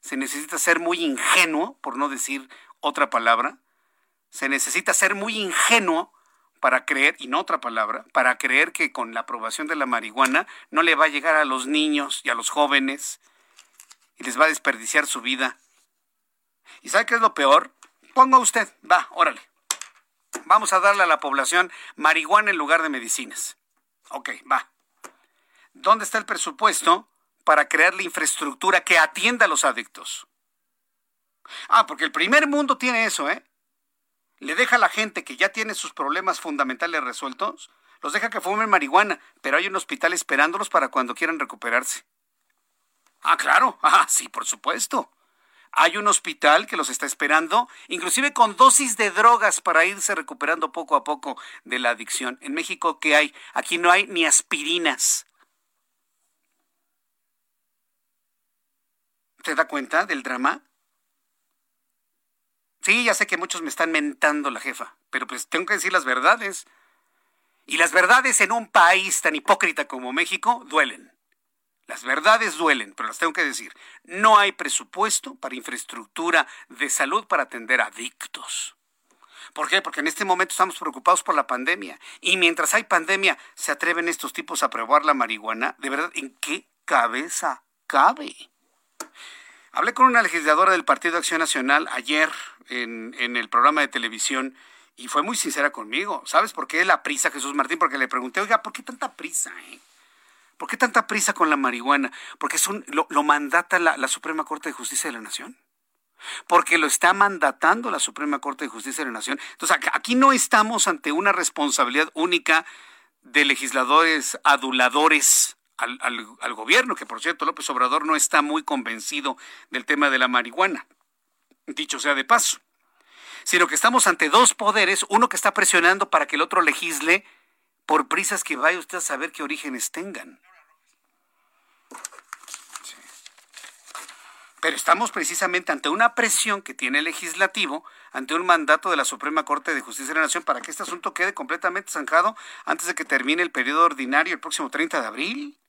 Se necesita ser muy ingenuo, por no decir otra palabra. Se necesita ser muy ingenuo para creer, y no otra palabra, para creer que con la aprobación de la marihuana no le va a llegar a los niños y a los jóvenes y les va a desperdiciar su vida. ¿Y sabe qué es lo peor? Ponga usted, va, órale. Vamos a darle a la población marihuana en lugar de medicinas. Ok, va. ¿Dónde está el presupuesto para crear la infraestructura que atienda a los adictos? Ah, porque el primer mundo tiene eso, ¿eh? Le deja a la gente que ya tiene sus problemas fundamentales resueltos, los deja que fumen marihuana, pero hay un hospital esperándolos para cuando quieran recuperarse. Ah, claro, ah, sí, por supuesto. Hay un hospital que los está esperando, inclusive con dosis de drogas para irse recuperando poco a poco de la adicción. En México, ¿qué hay? Aquí no hay ni aspirinas. ¿Te da cuenta del drama? Sí, ya sé que muchos me están mentando la jefa, pero pues tengo que decir las verdades. Y las verdades en un país tan hipócrita como México duelen. Las verdades duelen, pero las tengo que decir. No hay presupuesto para infraestructura de salud para atender adictos. ¿Por qué? Porque en este momento estamos preocupados por la pandemia. Y mientras hay pandemia, ¿se atreven estos tipos a probar la marihuana? ¿De verdad en qué cabeza cabe? Hablé con una legisladora del Partido Acción Nacional ayer en, en el programa de televisión y fue muy sincera conmigo. ¿Sabes por qué la prisa, Jesús Martín? Porque le pregunté, oiga, ¿por qué tanta prisa? Eh? ¿Por qué tanta prisa con la marihuana? Porque es un, lo, mandata la, Suprema Corte de Justicia de la Nación. Porque lo está mandatando la Suprema Corte de Justicia de la Nación. Entonces, aquí no estamos ante una responsabilidad única de legisladores aduladores al, al, gobierno, que por cierto López Obrador no está muy convencido del tema de la marihuana, dicho sea de paso, sino que estamos ante dos poderes, uno que está presionando para que el otro legisle por prisas que vaya usted a saber qué orígenes tengan. Pero estamos precisamente ante una presión que tiene el legislativo, ante un mandato de la Suprema Corte de Justicia de la Nación para que este asunto quede completamente zanjado antes de que termine el periodo ordinario el próximo 30 de abril.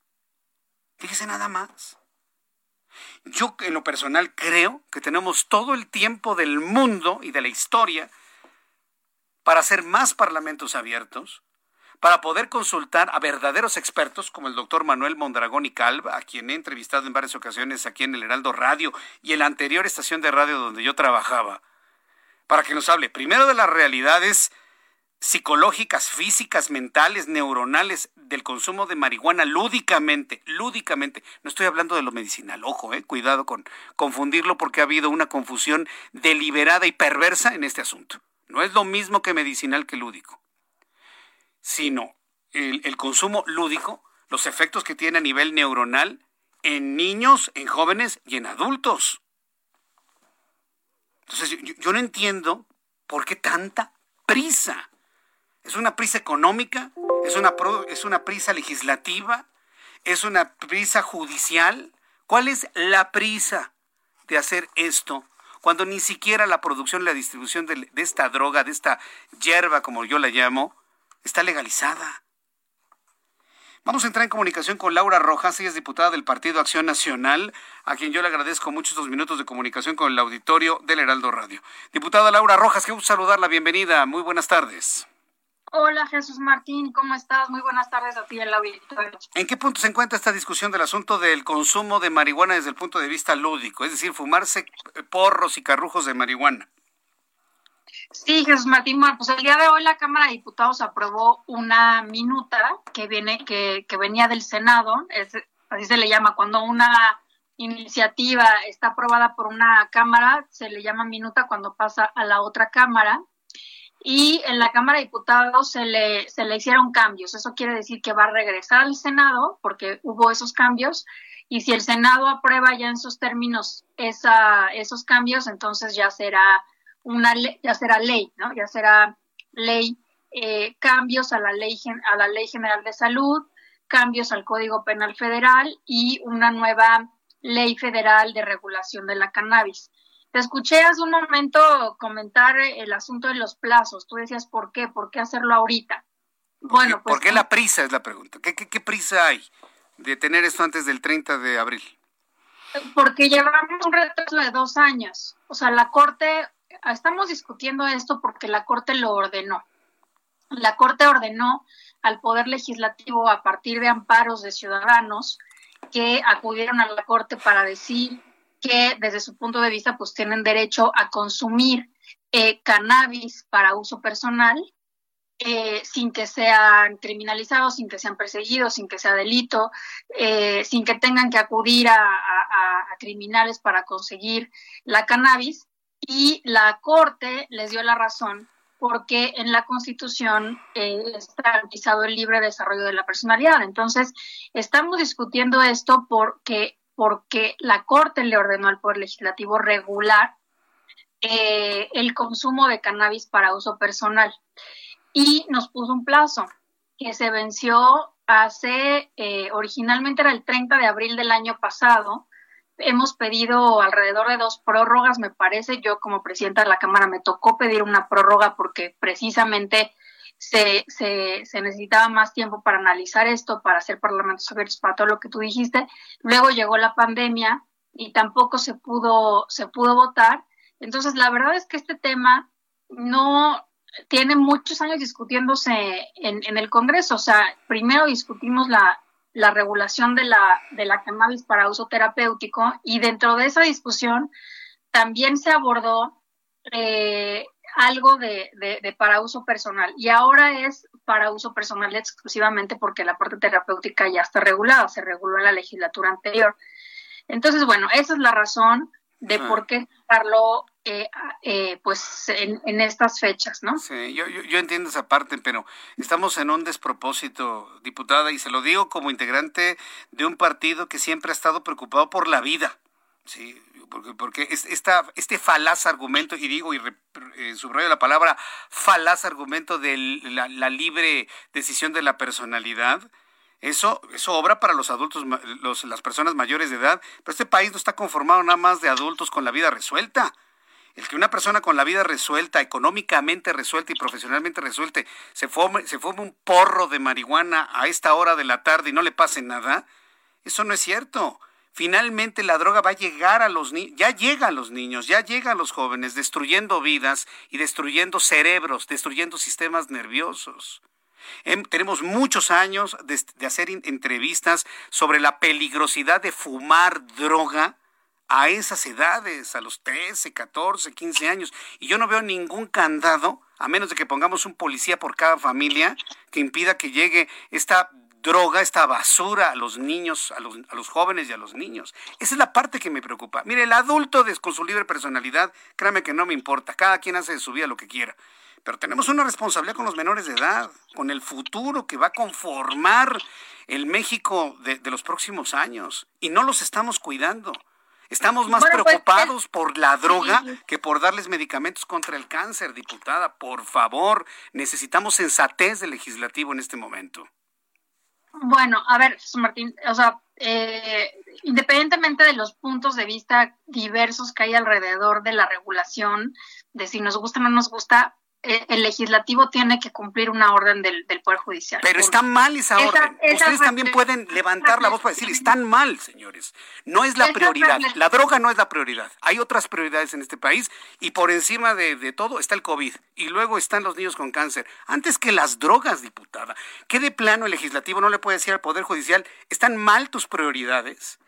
Fíjese nada más. Yo en lo personal creo que tenemos todo el tiempo del mundo y de la historia para hacer más parlamentos abiertos, para poder consultar a verdaderos expertos como el doctor Manuel Mondragón y Calva, a quien he entrevistado en varias ocasiones aquí en el Heraldo Radio y en la anterior estación de radio donde yo trabajaba, para que nos hable primero de las realidades psicológicas, físicas, mentales, neuronales del consumo de marihuana lúdicamente, lúdicamente. No estoy hablando de lo medicinal, ojo, eh, cuidado con confundirlo porque ha habido una confusión deliberada y perversa en este asunto. No es lo mismo que medicinal que lúdico sino el, consumo lúdico los efectos que tiene a nivel neuronal en niños, en jóvenes y en adultos. Entonces, yo, no entiendo por qué tanta prisa. ¿Es una prisa económica? ¿Es una, ¿Es una prisa legislativa? ¿Es una prisa judicial? ¿Cuál es la prisa de hacer esto cuando ni siquiera la producción y la distribución de, de esta droga, de esta hierba, como yo la llamo, está legalizada? Vamos a entrar en comunicación con Laura Rojas, ella es diputada del Partido Acción Nacional, a quien yo le agradezco mucho estos minutos de comunicación con el auditorio del Heraldo Radio. Diputada Laura Rojas, qué gusto saludarla, bienvenida, muy buenas tardes. Hola Jesús Martín, ¿cómo estás? Muy buenas tardes a ti en el auditorio. ¿En qué punto se encuentra esta discusión del asunto del consumo de marihuana desde el punto de vista lúdico? Es decir, fumarse porros y carrujos de marihuana. Sí, Jesús Martín, bueno, pues el día de hoy la Cámara de Diputados aprobó una minuta que viene, que, que venía del Senado, es, así se le llama, cuando una iniciativa está aprobada por una Cámara, se le llama minuta cuando pasa a la otra Cámara. Y en la Cámara de Diputados se le, se le hicieron cambios. Eso quiere decir que va a regresar al Senado porque hubo esos cambios. Y si el Senado aprueba ya en sus términos esa, esos cambios, entonces ya será una ley, ya será ley, ¿no? Ya será ley, eh, cambios a la ley, a la ley general de salud, cambios al Código Penal Federal y una nueva ley federal de regulación de la cannabis. Te escuché hace un momento comentar el asunto de los plazos. Tú decías, ¿por qué? ¿Por qué hacerlo ahorita? Bueno, pues. ¿Por qué la prisa es la pregunta? ¿Qué, qué, qué prisa hay de tener esto antes del 30 de abril? Porque llevamos un retraso de dos años. O sea, la Corte estamos discutiendo esto porque la Corte lo ordenó. La Corte ordenó al Poder Legislativo a partir de amparos de ciudadanos que acudieron a la Corte para decir que desde su punto de vista pues tienen derecho a consumir eh, cannabis para uso personal eh, sin que sean criminalizados, sin que sean perseguidos, sin que sea delito, eh, sin que tengan que acudir a, criminales para conseguir la cannabis y la Corte les dio la razón porque en la Constitución eh, está garantizado el libre desarrollo de la personalidad. Entonces, estamos discutiendo esto porque, porque la Corte le ordenó al Poder Legislativo regular eh, el consumo de cannabis para uso personal y nos puso un plazo que se venció hace, eh, originalmente era el 30 de abril del año pasado, hemos pedido alrededor de dos prórrogas, me parece. Yo como presidenta de la Cámara me tocó pedir una prórroga porque precisamente se, se, se, necesitaba más tiempo para analizar esto, para hacer parlamentos abiertos, para todo lo que tú dijiste. Luego llegó la pandemia y tampoco se pudo, se pudo votar. Entonces, la verdad es que este tema no tiene muchos años discutiéndose en, en el Congreso. O sea, primero discutimos la, la regulación de la, de la cannabis para uso terapéutico y dentro de esa discusión también se abordó eh, algo de, de, para uso personal y ahora es para uso personal exclusivamente porque la parte terapéutica ya está regulada, se reguló en la legislatura anterior. Entonces, bueno, esa es la razón de por qué darlo eh, eh, pues en, estas fechas, ¿no? Sí, yo, yo, entiendo esa parte, pero estamos en un despropósito, diputada, y se lo digo como integrante de un partido que siempre ha estado preocupado por la vida, sí, porque, porque esta, este falaz argumento, y digo y eh, subrayo la palabra falaz argumento de la, la libre decisión de la personalidad, eso, eso obra para los adultos, los, las personas mayores de edad, pero este país no está conformado nada más de adultos con la vida resuelta. El que una persona con la vida resuelta, económicamente resuelta y profesionalmente resuelta, se forme, se forme un porro de marihuana a esta hora de la tarde y no le pase nada, eso no es cierto. Finalmente la droga va a llegar a los niños, ya llega a los niños, ya llega a los jóvenes, destruyendo vidas y destruyendo cerebros, destruyendo sistemas nerviosos. Em, tenemos muchos años de, hacer entrevistas sobre la peligrosidad de fumar droga a esas edades, a los 13, 14, 15 años. Y yo no veo ningún candado, a menos de que pongamos un policía por cada familia, que impida que llegue esta droga, esta basura a los niños, a los, a los jóvenes y a los niños. Esa es la parte que me preocupa. Mire, el adulto con su libre personalidad, créame que no me importa, cada quien hace de su vida lo que quiera. Pero tenemos una responsabilidad con los menores de edad, con el futuro que va a conformar el México de, los próximos años. Y no los estamos cuidando. Estamos más pues, preocupados por la droga que por darles medicamentos contra el cáncer, diputada. Por favor, necesitamos sensatez del legislativo en este momento. Bueno, a ver, Martín, o sea, eh, independientemente de los puntos de vista diversos que hay alrededor de la regulación, de si nos gusta o no nos gusta, eh, el legislativo tiene que cumplir una orden del, Poder Judicial. Pero está mal esa orden. Ustedes también pueden levantar la voz para decir, están mal, señores. No es la prioridad. La droga no es la prioridad. Hay otras prioridades en este país y por encima de, de todo está el COVID. Y luego están los niños con cáncer. Antes que las drogas, diputada. ¿Qué de plano el legislativo no le puede decir al Poder Judicial, están mal tus prioridades?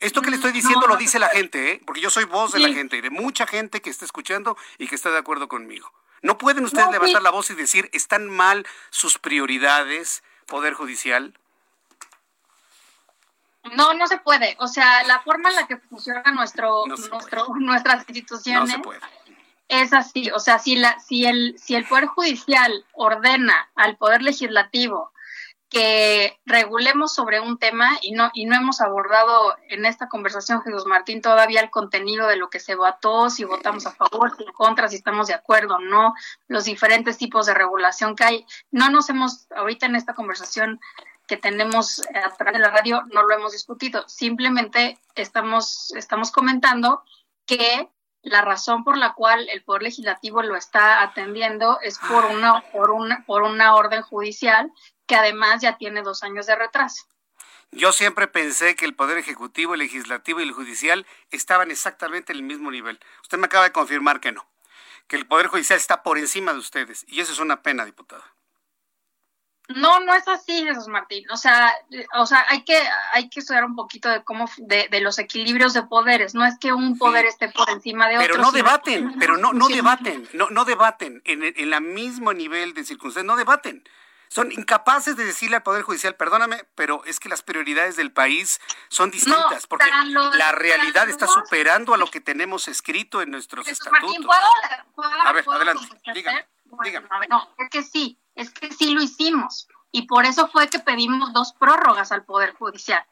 Esto que le estoy diciendo lo dice la gente, ¿eh? porque yo soy voz de la gente y de mucha gente que está escuchando y que está de acuerdo conmigo. ¿No pueden ustedes levantar la voz y decir, están mal sus prioridades, Poder Judicial? No, no se puede. O sea, la forma en la que funciona nuestro, nuestro nuestras instituciones es así. O sea, si, la, si, el, si el Poder Judicial ordena al Poder Legislativo que regulemos sobre un tema y no y no hemos abordado en esta conversación Jesús Martín todavía el contenido de lo que se votó, si votamos a favor, si en contra, si estamos de acuerdo o no, los diferentes tipos de regulación que hay. No nos hemos ahorita en esta conversación que tenemos a través de la radio no lo hemos discutido, simplemente estamos estamos comentando que la razón por la cual el poder legislativo lo está atendiendo es por una por una por una orden judicial que además ya tiene dos años de retraso. Yo siempre pensé que el Poder Ejecutivo, el Legislativo y el Judicial estaban exactamente en el mismo nivel. Usted me acaba de confirmar que no, que el Poder Judicial está por encima de ustedes. Y eso es una pena, diputada. No, no es así, Jesús Martín. O sea, o sea, hay que, hay que estudiar un poquito de cómo, de, los equilibrios de poderes. No es que un poder esté por encima de otro. Pero no debaten, pero no, no debaten, no, no debaten en, en el mismo nivel de circunstancias, no debaten son incapaces de decirle al Poder Judicial, perdóname, pero es que las prioridades del país son distintas, porque la realidad está superando a lo que tenemos escrito en nuestros estatutos. a ver, adelante, dígame, dígame. no, es que sí, es que sí lo hicimos, y por eso fue que pedimos dos prórrogas al Poder Judicial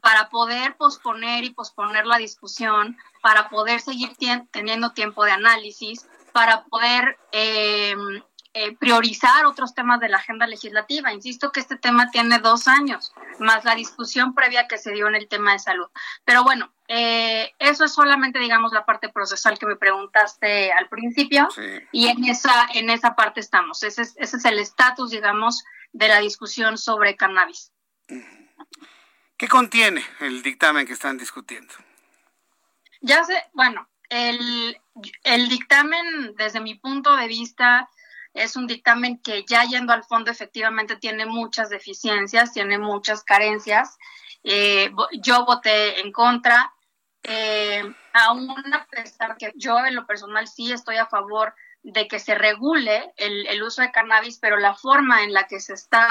para poder posponer y posponer la discusión, para poder seguir teniendo tiempo de análisis, para poder eh, eh, priorizar otros temas de la agenda legislativa. Insisto que este tema tiene dos años, más la discusión previa que se dio en el tema de salud. Pero bueno, eh, eso es solamente, digamos, la parte procesal que me preguntaste al principio y en esa, en esa parte estamos. Ese es, ese es el estatus, digamos, de la discusión sobre cannabis. ¿Qué contiene el dictamen que están discutiendo? Ya sé, bueno, el, el dictamen, desde mi punto de vista, es un dictamen que ya yendo al fondo efectivamente tiene muchas deficiencias, tiene muchas carencias. Eh, yo voté en contra, eh, aún a pesar que yo en lo personal sí estoy a favor de que se regule el, uso de cannabis, pero la forma en la que se está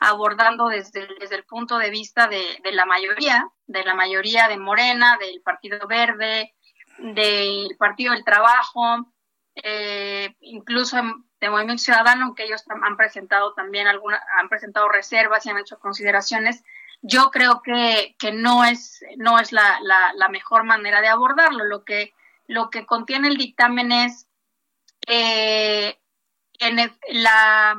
abordando desde, desde el punto de vista de, de la mayoría, de la mayoría de Morena, del Partido Verde, del Partido del Trabajo, eh, incluso de Movimiento Ciudadano, aunque ellos han presentado también alguna, han presentado reservas y han hecho consideraciones, yo creo que, que no es, no es la, la, mejor manera de abordarlo. Lo que, lo que contiene el dictamen es eh, en el, la,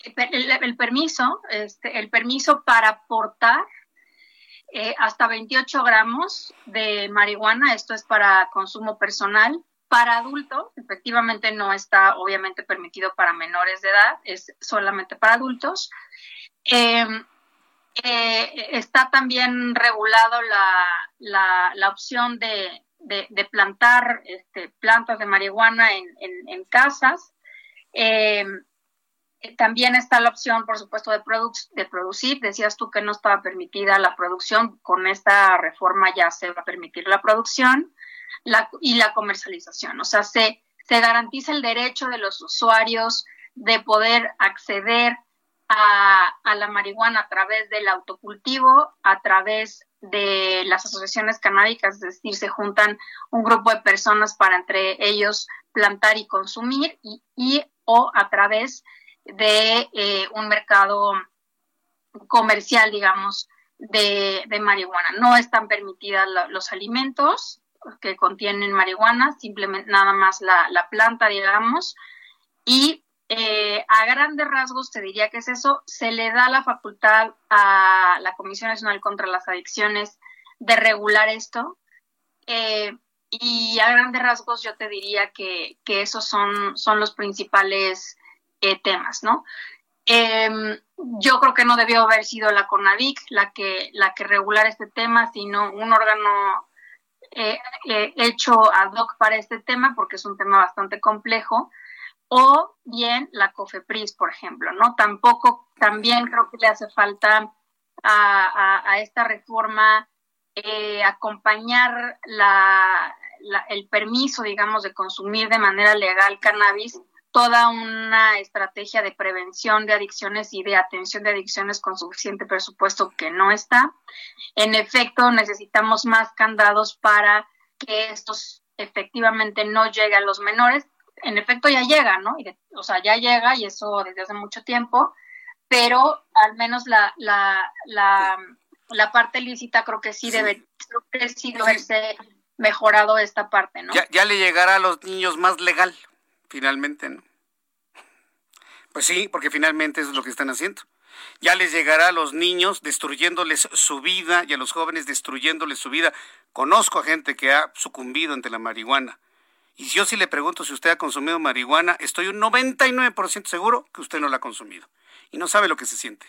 el, permiso, este, el permiso para portar eh, hasta 28 gramos de marihuana, esto es para consumo personal, para adultos, efectivamente no está obviamente permitido para menores de edad, es solamente para adultos. Em, eh, está también regulado la, la, opción de, de, plantar este, plantas de marihuana en, en, casas. Em, también está la opción, por supuesto, de, de producir. Decías tú que no estaba permitida la producción. Con esta reforma ya se va a permitir la producción y la comercialización. O sea, se, se garantiza el derecho de los usuarios de poder acceder a, a, la marihuana a través del autocultivo, a través de las asociaciones canábicas, es decir, se juntan un grupo de personas para entre ellos plantar y consumir y, y o a través de eh, un mercado comercial, digamos, de, de, marihuana. No están permitidas los alimentos que contienen marihuana, simplemente nada más la, la planta, digamos, y eh, a grandes rasgos te diría que es eso, se le da la facultad a la Comisión Nacional contra las Adicciones de regular esto. Eh, y a grandes rasgos yo te diría que, que esos son, son los principales eh, temas, ¿no? Em, yo creo que no debió haber sido la CONAVIC la que, la que regular este tema, sino un órgano hecho ad hoc para este tema, porque es un tema bastante complejo o bien la COFEPRIS, por ejemplo, ¿no? Tampoco, también creo que le hace falta a, esta reforma eh, acompañar la, el permiso, digamos, de consumir de manera legal cannabis, toda una estrategia de prevención de adicciones y de atención de adicciones con suficiente presupuesto que no está. En efecto, necesitamos más candados para que estos efectivamente no lleguen a los menores, en efecto ya llega, ¿no? o sea, ya llega y eso desde hace mucho tiempo, pero al menos la, la, la, la parte lícita creo que sí, debe, creo que sí debe haberse mejorado esta parte, ¿no? Ya, ya le llegará a los niños más legal, finalmente, ¿no? Pues sí, porque finalmente eso es lo que están haciendo. Ya les llegará a los niños destruyéndoles su vida y a los jóvenes destruyéndoles su vida. Conozco a gente que ha sucumbido ante la marihuana y yo sí le pregunto si usted ha consumido marihuana, estoy un 99% seguro que usted no la ha consumido. Y no sabe lo que se siente.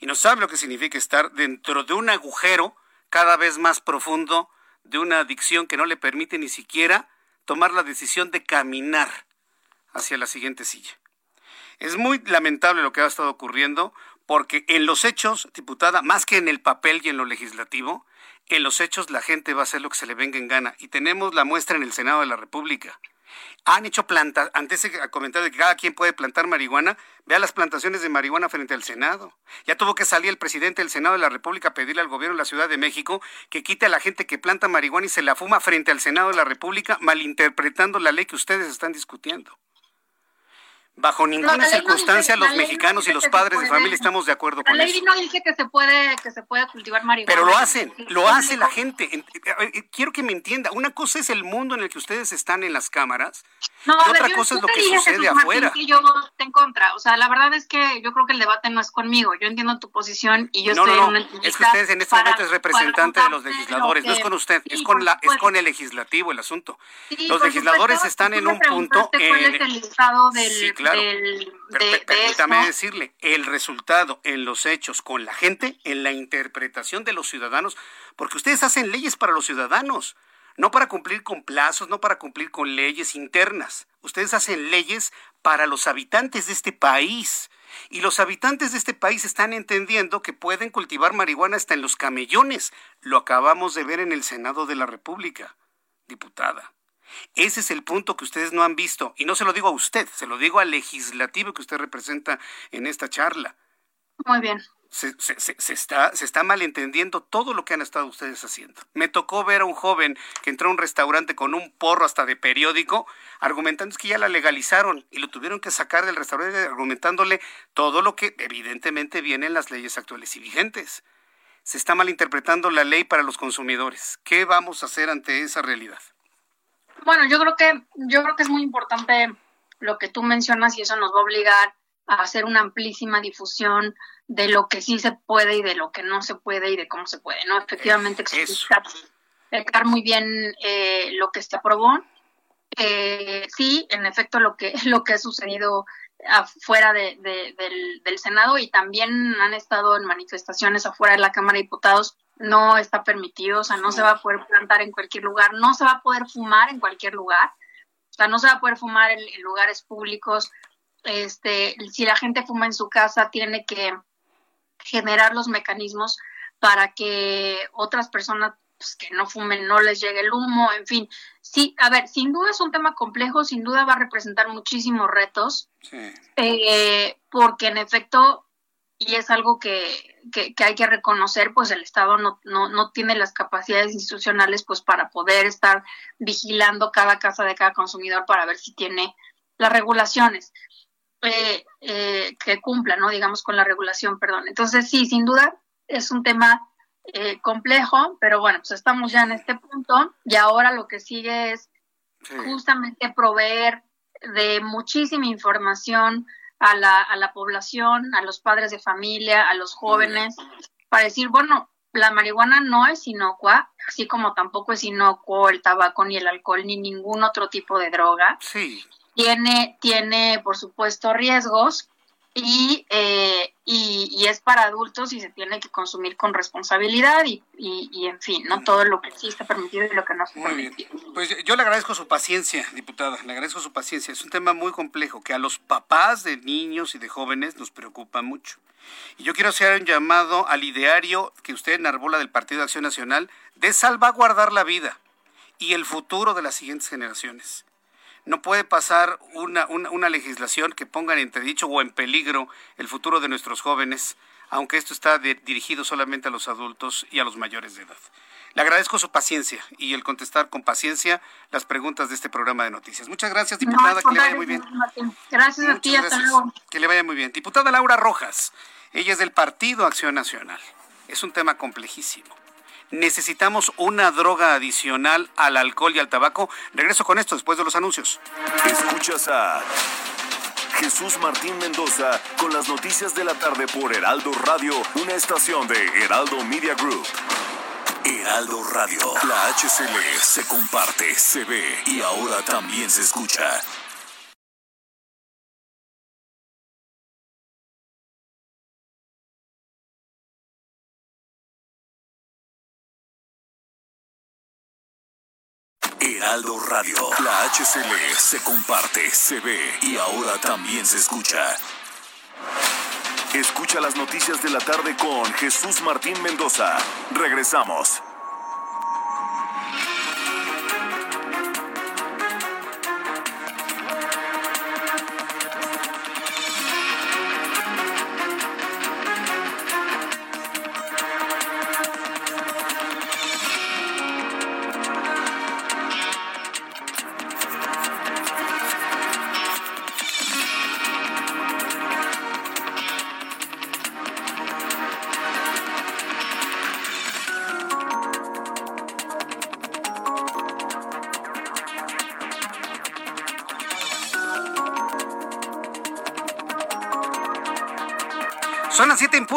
Y no sabe lo que significa estar dentro de un agujero cada vez más profundo de una adicción que no le permite ni siquiera tomar la decisión de caminar hacia la siguiente silla. Es muy lamentable lo que ha estado ocurriendo porque en los hechos, diputada, más que en el papel y en lo legislativo, en los hechos la gente va a hacer lo que se le venga en gana. Y tenemos la muestra en el Senado de la República. Han hecho plantas, antes de comentar de que cada quien puede plantar marihuana, vea las plantaciones de marihuana frente al Senado. Ya tuvo que salir el presidente del Senado de la República a pedirle al gobierno de la Ciudad de México que quite a la gente que planta marihuana y se la fuma frente al Senado de la República, malinterpretando la ley que ustedes están discutiendo. Bajo ninguna circunstancia los mexicanos y los padres de familia estamos de acuerdo con eso. La ley no dice que se puede que se puede cultivar marihuana. Pero lo hacen, lo hace la gente. Eh, quiero que me entienda. Una cosa es el mundo en el que ustedes están en las cámaras. y otra cosa es lo que sucede afuera. Que yo te en contra. O sea, la verdad es que yo creo que el debate no es conmigo. Yo entiendo tu posición y yo estoy en una Es que ustedes en este momento es representante de los legisladores. no es con usted, es con la es con el legislativo el asunto. los legisladores están en un punto. En, el estado del, sí, claro permítame decirle, el resultado en los hechos con la gente, en la interpretación de los ciudadanos, porque ustedes hacen leyes para los ciudadanos, no para cumplir con plazos, no para cumplir con leyes internas. Ustedes hacen leyes para los habitantes de este país. Y los habitantes de este país están entendiendo que pueden cultivar marihuana hasta en los camellones. Lo acabamos de ver en el Senado de la República, diputada. Ese es el punto que ustedes no han visto. Y no se lo digo a usted, se lo digo al legislativo que usted representa en esta charla. Muy bien. Se, está, se está malentendiendo todo lo que han estado ustedes haciendo. Me tocó ver a un joven que entró a un restaurante con un porro hasta de periódico, argumentando que ya la legalizaron y lo tuvieron que sacar del restaurante argumentándole todo lo que evidentemente viene en las leyes actuales y vigentes. Se está malinterpretando la ley para los consumidores. ¿Qué vamos a hacer ante esa realidad? Bueno, yo creo que yo creo que es muy importante lo que tú mencionas y eso nos va a obligar a hacer una amplísima difusión de lo que sí se puede y de lo que no se puede y de cómo se puede, ¿no? Efectivamente, explicar muy bien eh, lo que se aprobó. Eh, sí, en efecto, lo que lo que ha sucedido afuera de, del, del Senado y también han estado en manifestaciones afuera de la Cámara de Diputados no está permitido, o sea, no se va a poder plantar en cualquier lugar, no se va a poder fumar en cualquier lugar, o sea, no se va a poder fumar en, lugares públicos, este, si la gente fuma en su casa, tiene que generar los mecanismos para que otras personas pues, que no fumen no les llegue el humo, en fin. Sí, a ver, sin duda es un tema complejo, sin duda va a representar muchísimos retos, eh, porque en efecto y es algo que, que, hay que reconocer, pues el Estado no, no, no, tiene las capacidades institucionales pues para poder estar vigilando cada casa de cada consumidor para ver si tiene las regulaciones eh, eh, que cumplan, ¿no? Digamos con la regulación, perdón. Entonces sí, sin duda es un tema eh, complejo, pero bueno, pues estamos ya en este punto y ahora lo que sigue es justamente proveer de muchísima información a la, a la población, a los padres de familia, a los jóvenes, para decir, bueno, la marihuana no es inocua, así como tampoco es inocuo el tabaco ni el alcohol ni ningún otro tipo de droga. Sí. Tiene, tiene por supuesto, riesgos, y, eh, y, y, es para adultos y se tiene que consumir con responsabilidad y, y, en fin, no todo lo que sí está permitido y lo que no está permitido. Pues yo le agradezco su paciencia, diputada, le agradezco su paciencia. Es un tema muy complejo que a los papás de niños y de jóvenes nos preocupa mucho. Y yo quiero hacer un llamado al ideario que usted enarbola del Partido de Acción Nacional de salvaguardar la vida y el futuro de las siguientes generaciones no puede pasar una, una, legislación que ponga en entredicho o en peligro el futuro de nuestros jóvenes, aunque esto está dirigido solamente a los adultos y a los mayores de edad. Le agradezco su paciencia y el contestar con paciencia las preguntas de este programa de noticias. Muchas gracias, diputada. que le vaya muy bien. Gracias a ti, hasta luego. Que le vaya muy bien. Diputada Laura Rojas, ella es del Partido Acción Nacional. Es un tema complejísimo necesitamos una droga adicional al alcohol y al tabaco. Regreso con esto después de los anuncios. Escuchas a Jesús Martín Mendoza con las noticias de la tarde por Heraldo Radio, una estación de Heraldo Media Group. Heraldo Radio, la HCL se comparte, se ve y ahora también se escucha. Heraldo Radio. La HCL se comparte, se ve y ahora también se escucha. Escucha las noticias de la tarde con Jesús Martín Mendoza. Regresamos.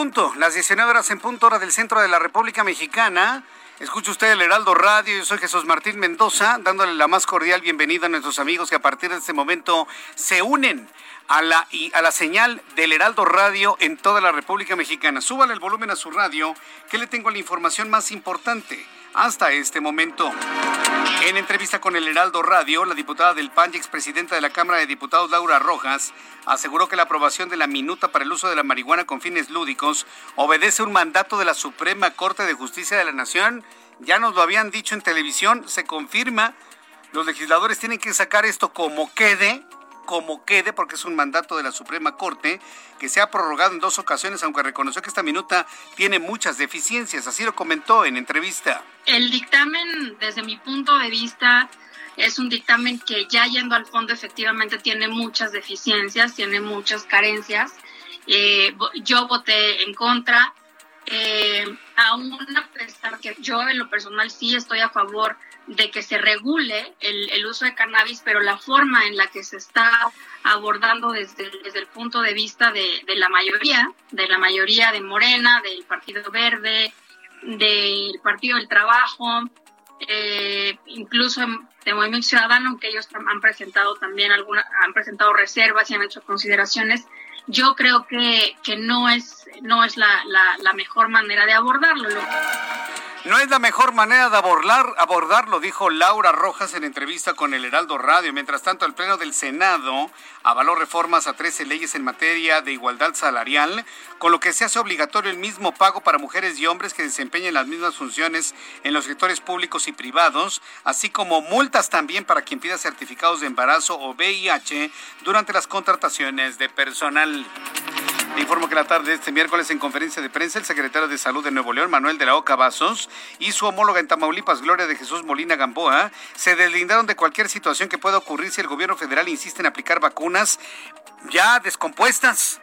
Punto, las 19 horas en punto, hora del centro de la República Mexicana. Escucha usted el Heraldo Radio, yo soy Jesús Martín Mendoza, dándole la más cordial bienvenida a nuestros amigos que a partir de este momento se unen a la, a la señal del Heraldo Radio en toda la República Mexicana. Súbale el volumen a su radio, que le tengo la información más importante hasta este momento. En entrevista con el Heraldo Radio, la diputada del PAN y expresidenta de la Cámara de Diputados, Laura Rojas, aseguró que la aprobación de la minuta para el uso de la marihuana con fines lúdicos obedece un mandato de la Suprema Corte de Justicia de la Nación. Ya nos lo habían dicho en televisión, se confirma. Los legisladores tienen que sacar esto como quede como quede, porque es un mandato de la Suprema Corte que se ha prorrogado en dos ocasiones, aunque reconoció que esta minuta tiene muchas deficiencias. Así lo comentó en entrevista. El dictamen, desde mi punto de vista, es un dictamen que ya yendo al fondo efectivamente tiene muchas deficiencias, tiene muchas carencias. Eh, yo voté en contra, eh, aún a que yo en lo personal sí estoy a favor de que se regule el, uso de cannabis, pero la forma en la que se está abordando desde, desde el punto de vista de, la mayoría, de la mayoría de Morena, del Partido Verde, del Partido del Trabajo, eh, incluso de Movimiento Ciudadano, aunque ellos han presentado también alguna, han presentado reservas y han hecho consideraciones, yo creo que, que no es, no es la, la, mejor manera de abordarlo. No es la mejor manera de abordar, abordarlo, dijo Laura Rojas en entrevista con el Heraldo Radio. Mientras tanto, el Pleno del Senado avaló reformas a 13 leyes en materia de igualdad salarial, con lo que se hace obligatorio el mismo pago para mujeres y hombres que desempeñen las mismas funciones en los sectores públicos y privados, así como multas también para quien pida certificados de embarazo o VIH durante las contrataciones de personal. Informo que la tarde de este miércoles en conferencia de prensa el secretario de Salud de Nuevo León, Manuel de la Oca Vasos, y su homóloga en Tamaulipas, Gloria de Jesús Molina Gamboa, se deslindaron de cualquier situación que pueda ocurrir si el gobierno federal insiste en aplicar vacunas ya descompuestas.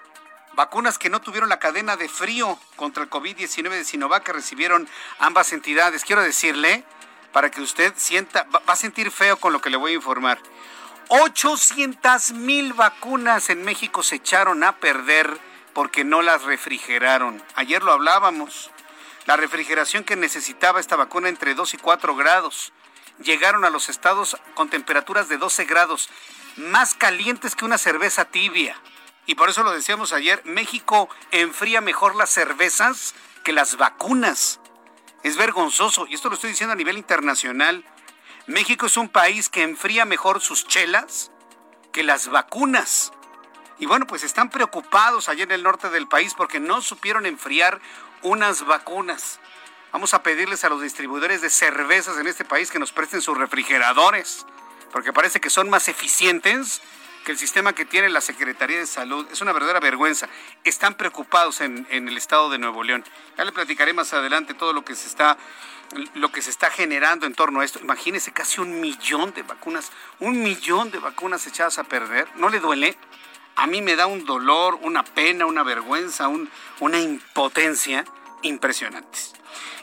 Vacunas que no tuvieron la cadena de frío contra el COVID-19 de Sinovac que recibieron ambas entidades. Quiero decirle, para que usted sienta, va a sentir feo con lo que le voy a informar. 800 mil vacunas en México se echaron a perder porque no las refrigeraron. Ayer lo hablábamos. La refrigeración que necesitaba esta vacuna entre 2 y 4 grados. Llegaron a los estados con temperaturas de 12 grados, más calientes que una cerveza tibia. Y por eso lo decíamos ayer, México enfría mejor las cervezas que las vacunas. Es vergonzoso, y esto lo estoy diciendo a nivel internacional. México es un país que enfría mejor sus chelas que las vacunas. Y bueno, pues están preocupados allá en el norte del país porque no supieron enfriar unas vacunas. Vamos a pedirles a los distribuidores de cervezas en este país que nos presten sus refrigeradores, porque parece que son más eficientes que el sistema que tiene la Secretaría de Salud. Es una verdadera vergüenza. Están preocupados en, en el estado de Nuevo León. Ya le platicaré más adelante todo lo que se está lo que se está generando en torno a esto. Imagínese casi un millón de vacunas, un millón de vacunas echadas a perder. ¿No le duele? A mí me da un dolor, una pena, una vergüenza, una impotencia impresionantes.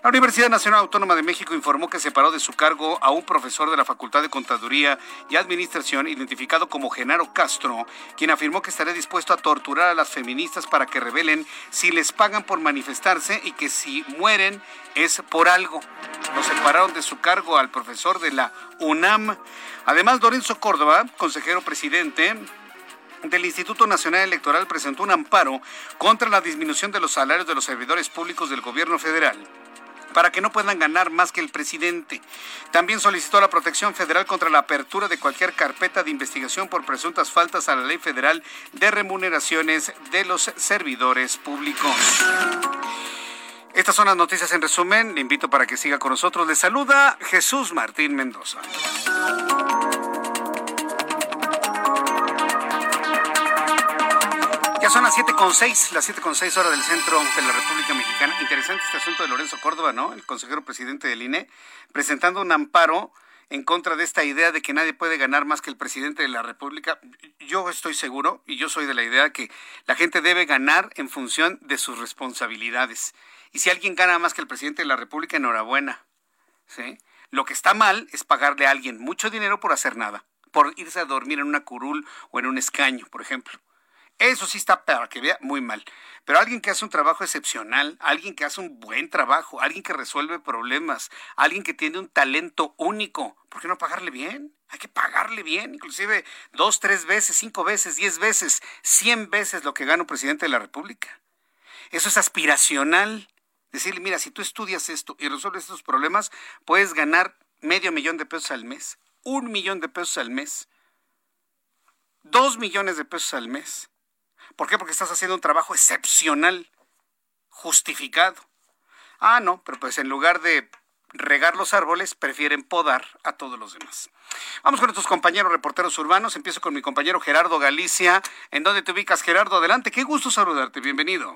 La Universidad Nacional Autónoma de México informó que separó de su cargo a un profesor de la Facultad de Contaduría y Administración identificado como Genaro Castro, quien afirmó que estaría dispuesto a torturar a las feministas para que revelen si les pagan por manifestarse y que si mueren es por algo. Lo separaron de su cargo al profesor de la UNAM. Además, Lorenzo Córdoba, consejero presidente, del Instituto Nacional Electoral presentó un amparo contra la disminución de los salarios de los servidores públicos del gobierno federal para que no puedan ganar más que el presidente. También solicitó la protección federal contra la apertura de cualquier carpeta de investigación por presuntas faltas a la ley federal de remuneraciones de los servidores públicos. Estas son las noticias en resumen. Le invito para que siga con nosotros. Le saluda Jesús Martín Mendoza. Ya son las 7.6, las 7.6 horas del centro de la República Mexicana. Interesante este asunto de Lorenzo Córdoba, ¿no? El consejero presidente del INE, presentando un amparo en contra de esta idea de que nadie puede ganar más que el presidente de la República. Yo estoy seguro y yo soy de la idea que la gente debe ganar en función de sus responsabilidades. Y si alguien gana más que el presidente de la República, enhorabuena. ¿sí? Lo que está mal es pagarle a alguien mucho dinero por hacer nada, por irse a dormir en una curul o en un escaño, por ejemplo. Eso sí está para que vea muy mal. Pero alguien que hace un trabajo excepcional, alguien que hace un buen trabajo, alguien que resuelve problemas, alguien que tiene un talento único, ¿por qué no pagarle bien? Hay que pagarle bien, inclusive dos, tres veces, cinco veces, diez veces, cien veces lo que gana un presidente de la República. Eso es aspiracional. Decirle, mira, si tú estudias esto y resuelves estos problemas, puedes ganar medio millón de pesos al mes, un millón de pesos al mes, dos millones de pesos al mes. ¿Por qué? Porque estás haciendo un trabajo excepcional, justificado. Ah, no, pero pues en lugar de regar los árboles, prefieren podar a todos los demás. Vamos con nuestros compañeros reporteros urbanos. Empiezo con mi compañero Gerardo Galicia. ¿En dónde te ubicas, Gerardo? Adelante. Qué gusto saludarte. Bienvenido.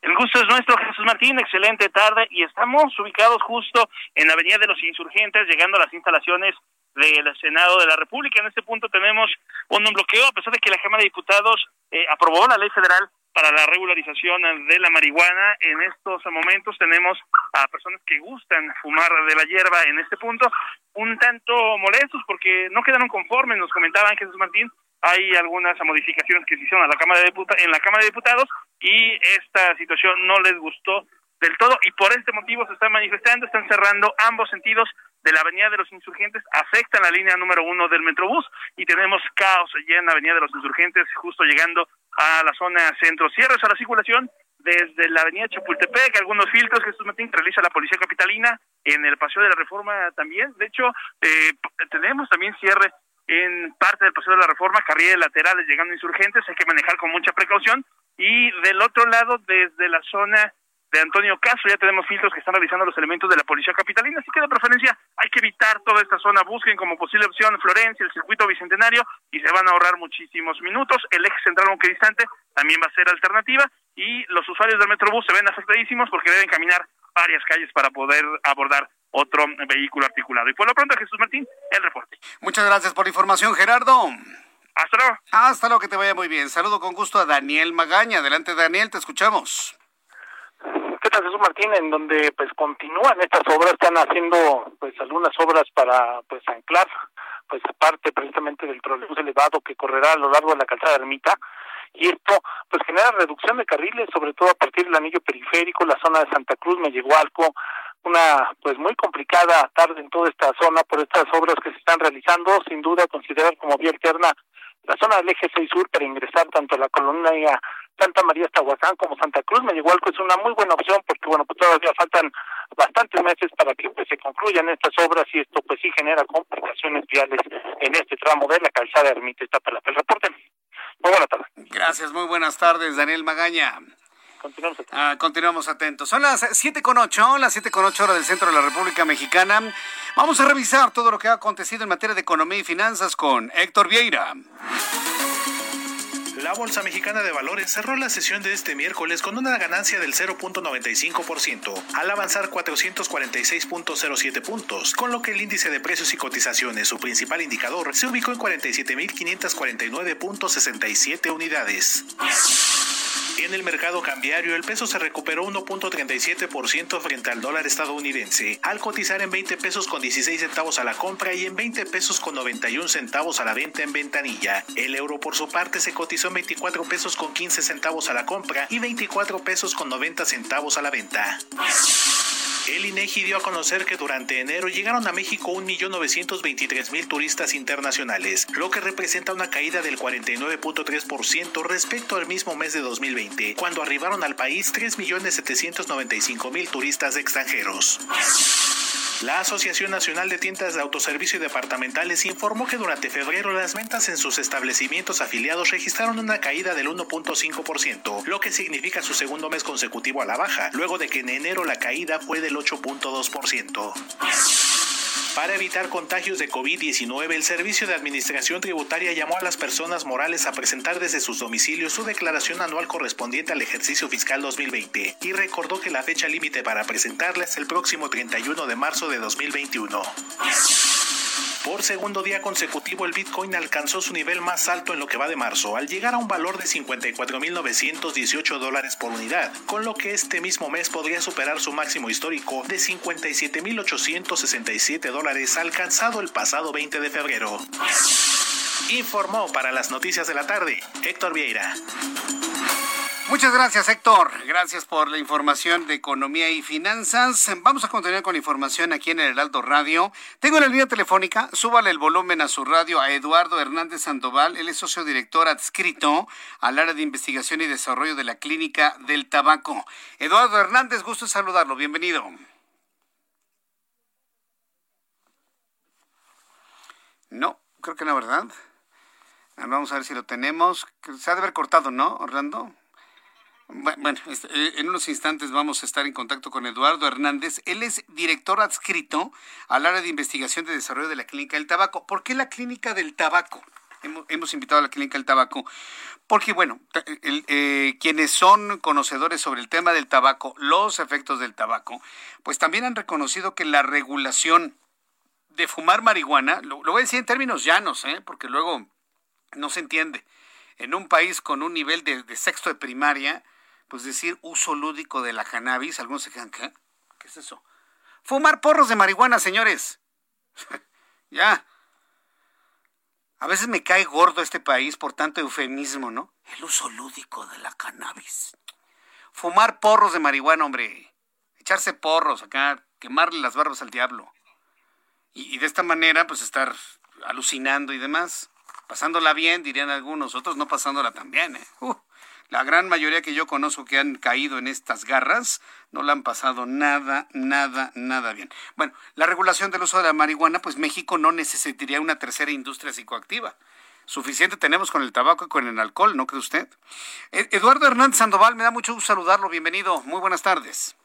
El gusto es nuestro, Jesús Martín. Excelente tarde. Y estamos ubicados justo en la Avenida de los Insurgentes, llegando a las instalaciones del Senado de la República. En este punto tenemos un bloqueo, a pesar de que la Cámara de Diputados eh, aprobó la ley federal para la regularización de la marihuana. En estos momentos tenemos a personas que gustan fumar de la hierba en este punto, un tanto molestos porque no quedaron conformes, nos comentaba Jesús Martín, hay algunas modificaciones que se hicieron a la Cámara de en la Cámara de Diputados y esta situación no les gustó del todo y por este motivo se están manifestando, están cerrando ambos sentidos de la Avenida de los Insurgentes, afectan la línea número uno del Metrobús y tenemos caos allá en la Avenida de los Insurgentes, justo llegando a la zona centro. Cierres a la circulación desde la Avenida Chapultepec, algunos filtros que Martín realiza la Policía Capitalina, en el Paseo de la Reforma también. De hecho, eh, tenemos también cierre en parte del Paseo de la Reforma, carriles laterales llegando insurgentes, hay que manejar con mucha precaución. Y del otro lado, desde la zona de Antonio Caso. Ya tenemos filtros que están revisando los elementos de la policía capitalina, así que de preferencia hay que evitar toda esta zona. Busquen como posible opción Florencia, el circuito bicentenario y se van a ahorrar muchísimos minutos. El eje central, aunque distante, también va a ser alternativa y los usuarios del Metrobús se ven afectadísimos porque deben caminar varias calles para poder abordar otro vehículo articulado. Y por lo pronto, Jesús Martín, el reporte. Muchas gracias por la información, Gerardo. Hasta luego. Hasta luego, que te vaya muy bien. Saludo con gusto a Daniel Magaña. Adelante, Daniel, te escuchamos. ¿Qué tal, Jesús Martín? En donde pues continúan estas obras, están haciendo pues algunas obras para pues anclar pues parte precisamente del trolebús elevado que correrá a lo largo de la calzada Ermita y esto pues genera reducción de carriles, sobre todo a partir del anillo periférico, la zona de Santa Cruz, Mellehualco, una pues muy complicada tarde en toda esta zona por estas obras que se están realizando, sin duda considerar como vía alterna la zona del eje 6 sur para ingresar tanto a la colonia Santa María Estahuacán como Santa Cruz Mellehualco es una muy buena opción porque bueno pues todavía faltan bastantes meses para que pues, se concluyan estas obras y esto pues sí genera complicaciones viales en este tramo de la calzada Ermita para el reporte. Muy buenas tardes. Gracias, muy buenas tardes, Daniel Magaña. Continuamos atentos. Ah, continuamos atentos. Son las siete con ocho, las siete con ocho horas del centro de la República Mexicana. Vamos a revisar todo lo que ha acontecido en materia de economía y finanzas con Héctor Vieira. La Bolsa Mexicana de Valores cerró la sesión de este miércoles con una ganancia del 0.95%, al avanzar 446.07 puntos, con lo que el índice de precios y cotizaciones, su principal indicador, se ubicó en 47.549.67 unidades. En el mercado cambiario, el peso se recuperó 1.37% frente al dólar estadounidense, al cotizar en 20 pesos con 16 centavos a la compra y en 20 pesos con 91 centavos a la venta en ventanilla. El euro, por su parte, se cotizó en 24 pesos con 15 centavos a la compra y 24 pesos con 90 centavos a la venta. INEGI dio a conocer que durante enero llegaron a México 1.923.000 turistas internacionales, lo que representa una caída del 49.3% respecto al mismo mes de 2020, cuando arribaron al país 3.795.000 turistas extranjeros. La Asociación Nacional de Tiendas de Autoservicio y Departamentales informó que durante febrero las ventas en sus establecimientos afiliados registraron una caída del 1.5%, lo que significa su segundo mes consecutivo a la baja, luego de que en enero la caída fue del 8.2%. Para evitar contagios de COVID-19, el Servicio de Administración Tributaria llamó a las personas morales a presentar desde sus domicilios su declaración anual correspondiente al ejercicio fiscal 2020 y recordó que la fecha límite para presentarla es el próximo 31 de marzo de 2021. Por segundo día consecutivo, el Bitcoin alcanzó su nivel más alto en lo que va de marzo, al llegar a un valor de 54.918 dólares por unidad, con lo que este mismo mes podría superar su máximo histórico de 57.867 dólares alcanzado el pasado 20 de febrero. Informó para las noticias de la tarde Héctor Vieira. Muchas gracias, Héctor. Gracias por la información de economía y finanzas. Vamos a continuar con la información aquí en el Heraldo Radio. Tengo en la línea telefónica, súbale el volumen a su radio a Eduardo Hernández Sandoval. Él es socio director adscrito al área de investigación y desarrollo de la Clínica del Tabaco. Eduardo Hernández, gusto saludarlo. Bienvenido. No, creo que no, ¿verdad? Vamos a ver si lo tenemos. Se ha de haber cortado, ¿no, Orlando? Bueno, este, en unos instantes vamos a estar en contacto con Eduardo Hernández. Él es director adscrito al área de investigación de desarrollo de la Clínica del Tabaco. ¿Por qué la Clínica del Tabaco? Hemos, invitado a la Clínica del Tabaco porque, bueno, eh, quienes son conocedores sobre el tema del tabaco, los efectos del tabaco, pues también han reconocido que la regulación de fumar marihuana, lo, voy a decir en términos llanos, ¿eh? porque luego no se entiende. En un país con un nivel de sexto de primaria, pues decir uso lúdico de la cannabis, algunos se quedan, ¿qué? ¿Qué es eso? Fumar porros de marihuana, señores. ya. A veces me cae gordo este país por tanto eufemismo, ¿no? El uso lúdico de la cannabis. Fumar porros de marihuana, hombre. Echarse porros acá, quemarle las barbas al diablo. Y, y de esta manera, pues estar alucinando y demás. Pasándola bien, dirían algunos, otros no pasándola tan bien, ¿eh? Uh. La gran mayoría que yo conozco que han caído en estas garras no la han pasado nada, nada, nada bien. Bueno, la regulación del uso de la marihuana, pues México no necesitaría una tercera industria psicoactiva. Suficiente tenemos con el tabaco y con el alcohol, ¿no cree usted? E, Eduardo Hernández Sandoval, me da mucho gusto saludarlo. Bienvenido. Muy buenas tardes.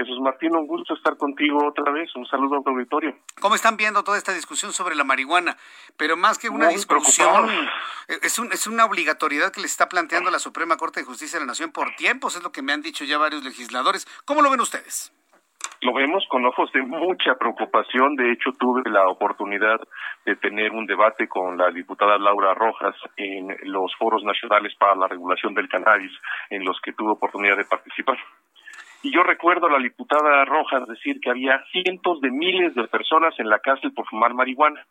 Jesús Martín, un gusto estar contigo otra vez. Un saludo a tu auditorio. ¿Cómo están viendo toda esta discusión sobre la marihuana? Pero más que una discusión, eh, es, un, es una obligatoriedad que le está planteando la Suprema Corte de Justicia de la Nación por tiempos, es lo que me han dicho ya varios legisladores. ¿Cómo lo ven ustedes? Lo vemos con ojos de mucha preocupación. De hecho, tuve la oportunidad de tener un debate con la diputada Laura Rojas en los foros nacionales para la regulación del cannabis, en los que tuve oportunidad de participar. Y yo recuerdo a la diputada Rojas decir que había cientos de miles de personas en la cárcel por fumar marihuana.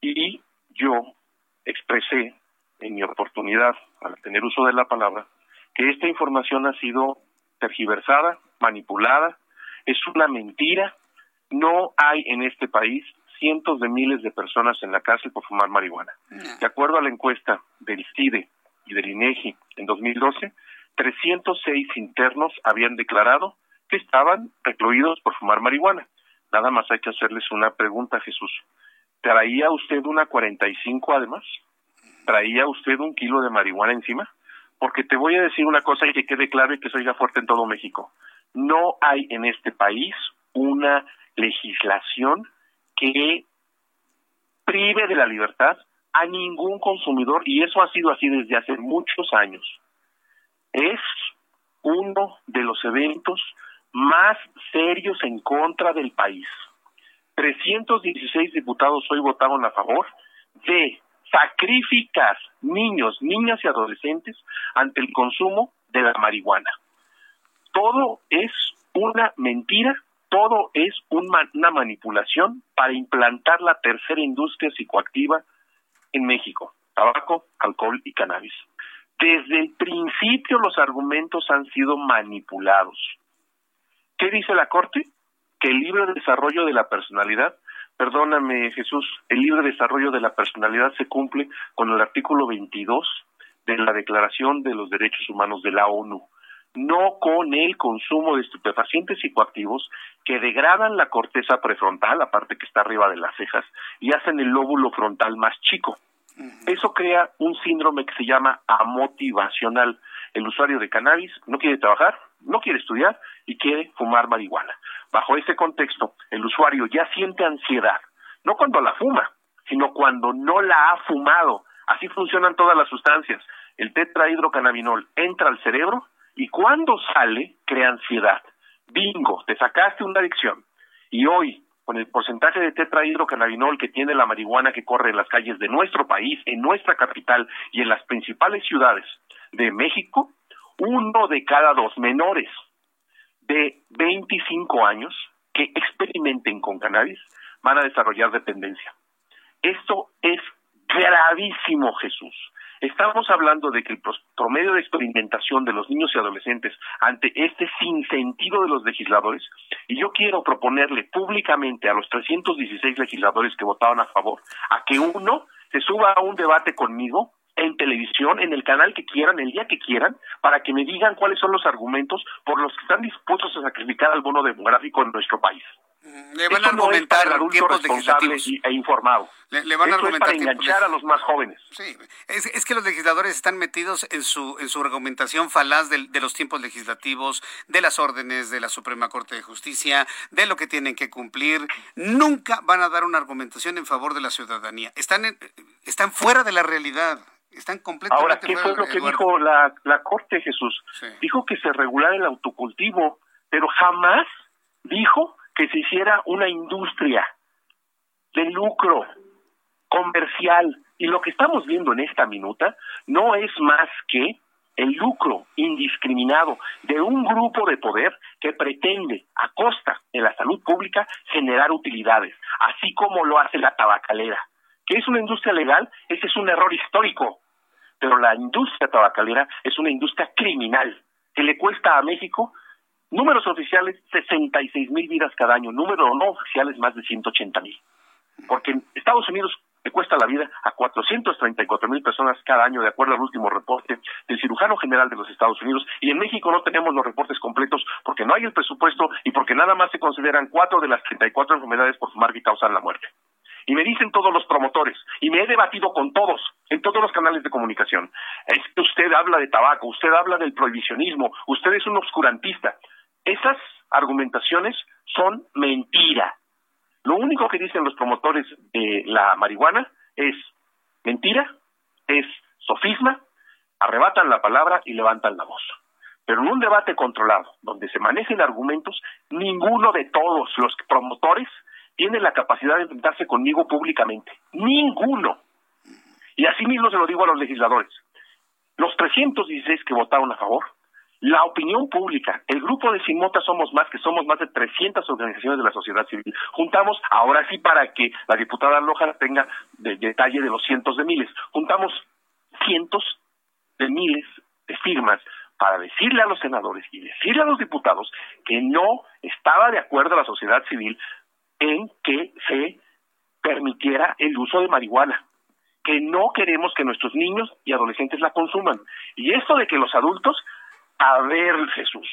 Y yo expresé en mi oportunidad, al tener uso de la palabra, que esta información ha sido tergiversada, manipulada, es una mentira. No hay en este país cientos de miles de personas en la cárcel por fumar marihuana. De acuerdo a la encuesta del CIDE y del INEGI en 2012, 306 internos habían declarado que estaban recluidos por fumar marihuana. Nada más hay que hacerles una pregunta, Jesús. ¿Traía usted una 45 además? ¿Traía usted un kilo de marihuana encima? Porque te voy a decir una cosa y que quede claro y que se oiga fuerte en todo México. No hay en este país una legislación que prive de la libertad a ningún consumidor y eso ha sido así desde hace muchos años es uno de los eventos más serios en contra del país. 316 diputados hoy votaron a favor de sacrificar niños, niñas y adolescentes ante el consumo de la marihuana. Todo es una mentira, todo es una manipulación para implantar la tercera industria psicoactiva en México, tabaco, alcohol y cannabis. Desde el principio los argumentos han sido manipulados. ¿Qué dice la Corte? Que el libre desarrollo de la personalidad, perdóname Jesús, el libre desarrollo de la personalidad se cumple con el artículo 22 de la Declaración de los Derechos Humanos de la ONU, no con el consumo de estupefacientes psicoactivos que degradan la corteza prefrontal, la parte que está arriba de las cejas, y hacen el lóbulo frontal más chico. Eso crea un síndrome que se llama amotivacional. El usuario de cannabis no quiere trabajar, no quiere estudiar y quiere fumar marihuana. Bajo ese contexto, el usuario ya siente ansiedad, no cuando la fuma, sino cuando no la ha fumado. Así funcionan todas las sustancias. El tetrahidrocannabinol entra al cerebro y cuando sale crea ansiedad. Bingo, te sacaste una adicción. Y hoy con el porcentaje de tetrahidrocannabinol que tiene la marihuana que corre en las calles de nuestro país, en nuestra capital y en las principales ciudades de México, uno de cada dos menores de 25 años que experimenten con cannabis van a desarrollar dependencia. Esto es gravísimo, Jesús. Estamos hablando de que el promedio de experimentación de los niños y adolescentes ante este sinsentido de los legisladores, y yo quiero proponerle públicamente a los 316 legisladores que votaban a favor, a que uno se suba a un debate conmigo en televisión, en el canal que quieran, el día que quieran, para que me digan cuáles son los argumentos por los que están dispuestos a sacrificar al bono demográfico en nuestro país. Le van a argumentar tiempos legislativos. E informado. Le, van a argumentar es para enganchar a los más jóvenes. Sí, es, que los legisladores están metidos en su en su argumentación falaz de, los tiempos legislativos, de las órdenes de la Suprema Corte de Justicia, de lo que tienen que cumplir. Nunca van a dar una argumentación en favor de la ciudadanía. Están están fuera de la realidad. Están completamente Ahora, ¿qué fue lo que dijo la, la Corte, Jesús? Dijo que se regulara el autocultivo, pero jamás dijo que se hiciera una industria de lucro comercial. Y lo que estamos viendo en esta minuta no es más que el lucro indiscriminado de un grupo de poder que pretende, a costa de la salud pública, generar utilidades, así como lo hace la tabacalera. ¿Que es una industria legal? Ese es un error histórico. Pero la industria tabacalera es una industria criminal que le cuesta a México Números oficiales, 66 mil vidas cada año. Números no oficiales, más de 180 mil. Porque en Estados Unidos le cuesta la vida a 434 mil personas cada año, de acuerdo al último reporte del cirujano general de los Estados Unidos. Y en México no tenemos los reportes completos porque no hay el presupuesto y porque nada más se consideran cuatro de las 34 enfermedades por fumar que causan la muerte. Y me dicen todos los promotores, y me he debatido con todos, en todos los canales de comunicación. Es que usted habla de tabaco, usted habla del prohibicionismo, usted es un obscurantista. Esas argumentaciones son mentira. Lo único que dicen los promotores de la marihuana es mentira, es sofisma, arrebatan la palabra y levantan la voz. Pero en un debate controlado, donde se manejen argumentos, ninguno de todos los promotores tiene la capacidad de enfrentarse conmigo públicamente. Ninguno. Y así mismo se lo digo a los legisladores. Los 316 que votaron a favor, la opinión pública, el grupo de Simota Somos Más, que somos más de 300 organizaciones de la sociedad civil, juntamos, ahora sí para que la diputada Loja tenga de detalle de los cientos de miles, juntamos cientos de miles de firmas para decirle a los senadores y decirle a los diputados que no estaba de acuerdo la sociedad civil en que se permitiera el uso de marihuana, que no queremos que nuestros niños y adolescentes la consuman. Y esto de que los adultos, a ver Jesús,